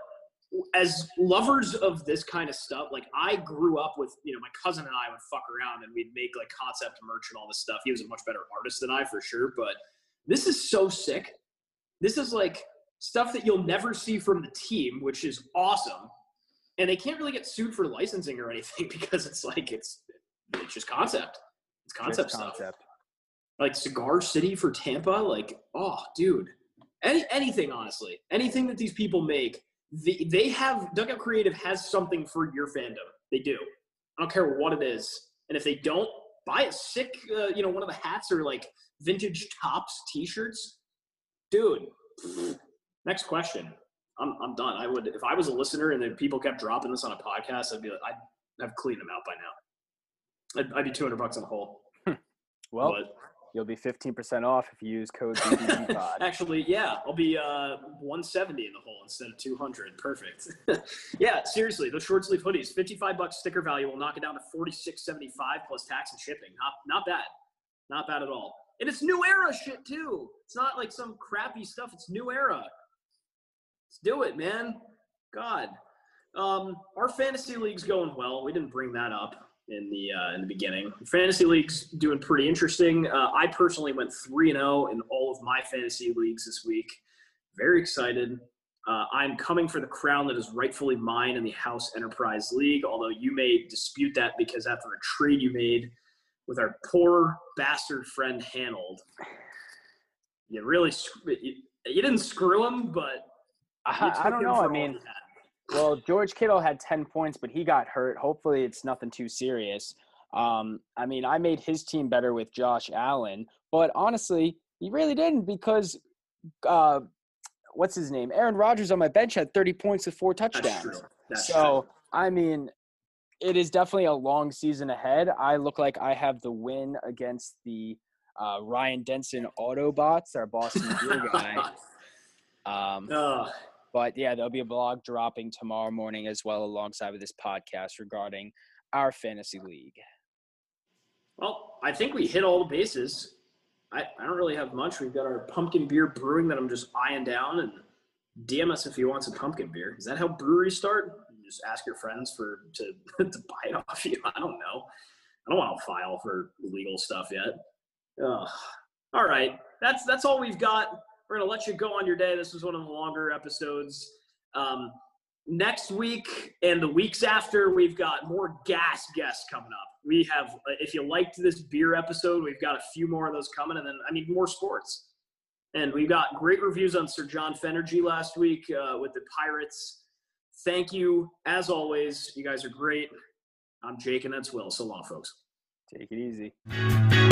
as lovers of this kind of stuff, like I grew up with, you know, my cousin and I would fuck around and we'd make like concept merch and all this stuff. He was a much better artist than I for sure, but this is so sick. This is like stuff that you'll never see from the team, which is awesome. And they can't really get sued for licensing or anything because it's like it's it's just concept. It's concept stuff. concept. Like Cigar City for Tampa, like oh dude. Any anything honestly. Anything that these people make, they, they have Dugout Creative has something for your fandom. They do. I don't care what it is. And if they don't, buy a sick uh, you know, one of the hats or like vintage tops t-shirts. Dude, next question. I'm, I'm done. I would, if I was a listener and then people kept dropping this on a podcast, I'd be like, I'd have cleaned them out by now. I'd, I'd be 200 bucks in the hole. Well, but you'll be 15% off if you use code BBGPod. actually, yeah, I'll be uh, 170 in the hole instead of 200. Perfect. yeah, seriously, those short sleeve hoodies, 55 bucks sticker value will knock it down to 46.75 plus tax and shipping. Not, not bad. Not bad at all. And it's new era shit too. It's not like some crappy stuff. It's new era. Let's do it, man. God. Um, our fantasy league's going well. We didn't bring that up in the uh, in the beginning. Fantasy league's doing pretty interesting. Uh, I personally went three and zero in all of my fantasy leagues this week. Very excited. Uh, I'm coming for the crown that is rightfully mine in the House Enterprise League. Although you may dispute that because after a trade you made with our poor bastard friend Hanold, you really you, you didn't screw him, but I, I don't know. I mean, had. Well, George Kittle had 10 points, but he got hurt. Hopefully, it's nothing too serious. Um, I mean, I made his team better with Josh Allen, but honestly, he really didn't because uh, what's his name? Aaron Rodgers on my bench had 30 points with four touchdowns. That's true. That's so, I mean, it is definitely a long season ahead. I look like I have the win against the uh, Ryan Denson Autobots, our Boston Beer guy. Um, Uh, but yeah, there'll be a blog dropping tomorrow morning as well, alongside with this podcast regarding our fantasy league. well, I think we hit all the bases. I, I don't really have much. We've got our pumpkin beer brewing that I'm just eyeing down and DM us if you want some pumpkin beer. Is that how breweries start? Just ask your friends for to to buy it off you. I don't know. I don't want to file for legal stuff yet. Ugh. All right, that's that's all we've got. We're gonna let you go on your day. This was one of the longer episodes. Um, next week and the weeks after, we've got more gas guests coming up. We have, if you liked this beer episode, we've got a few more of those coming, and then I mean more sports. And we got great reviews on Sir John Fenergy last week uh, with the Pirates. Thank you, as always. You guys are great. I'm Jake, and that's Will. So long, folks. Take it easy.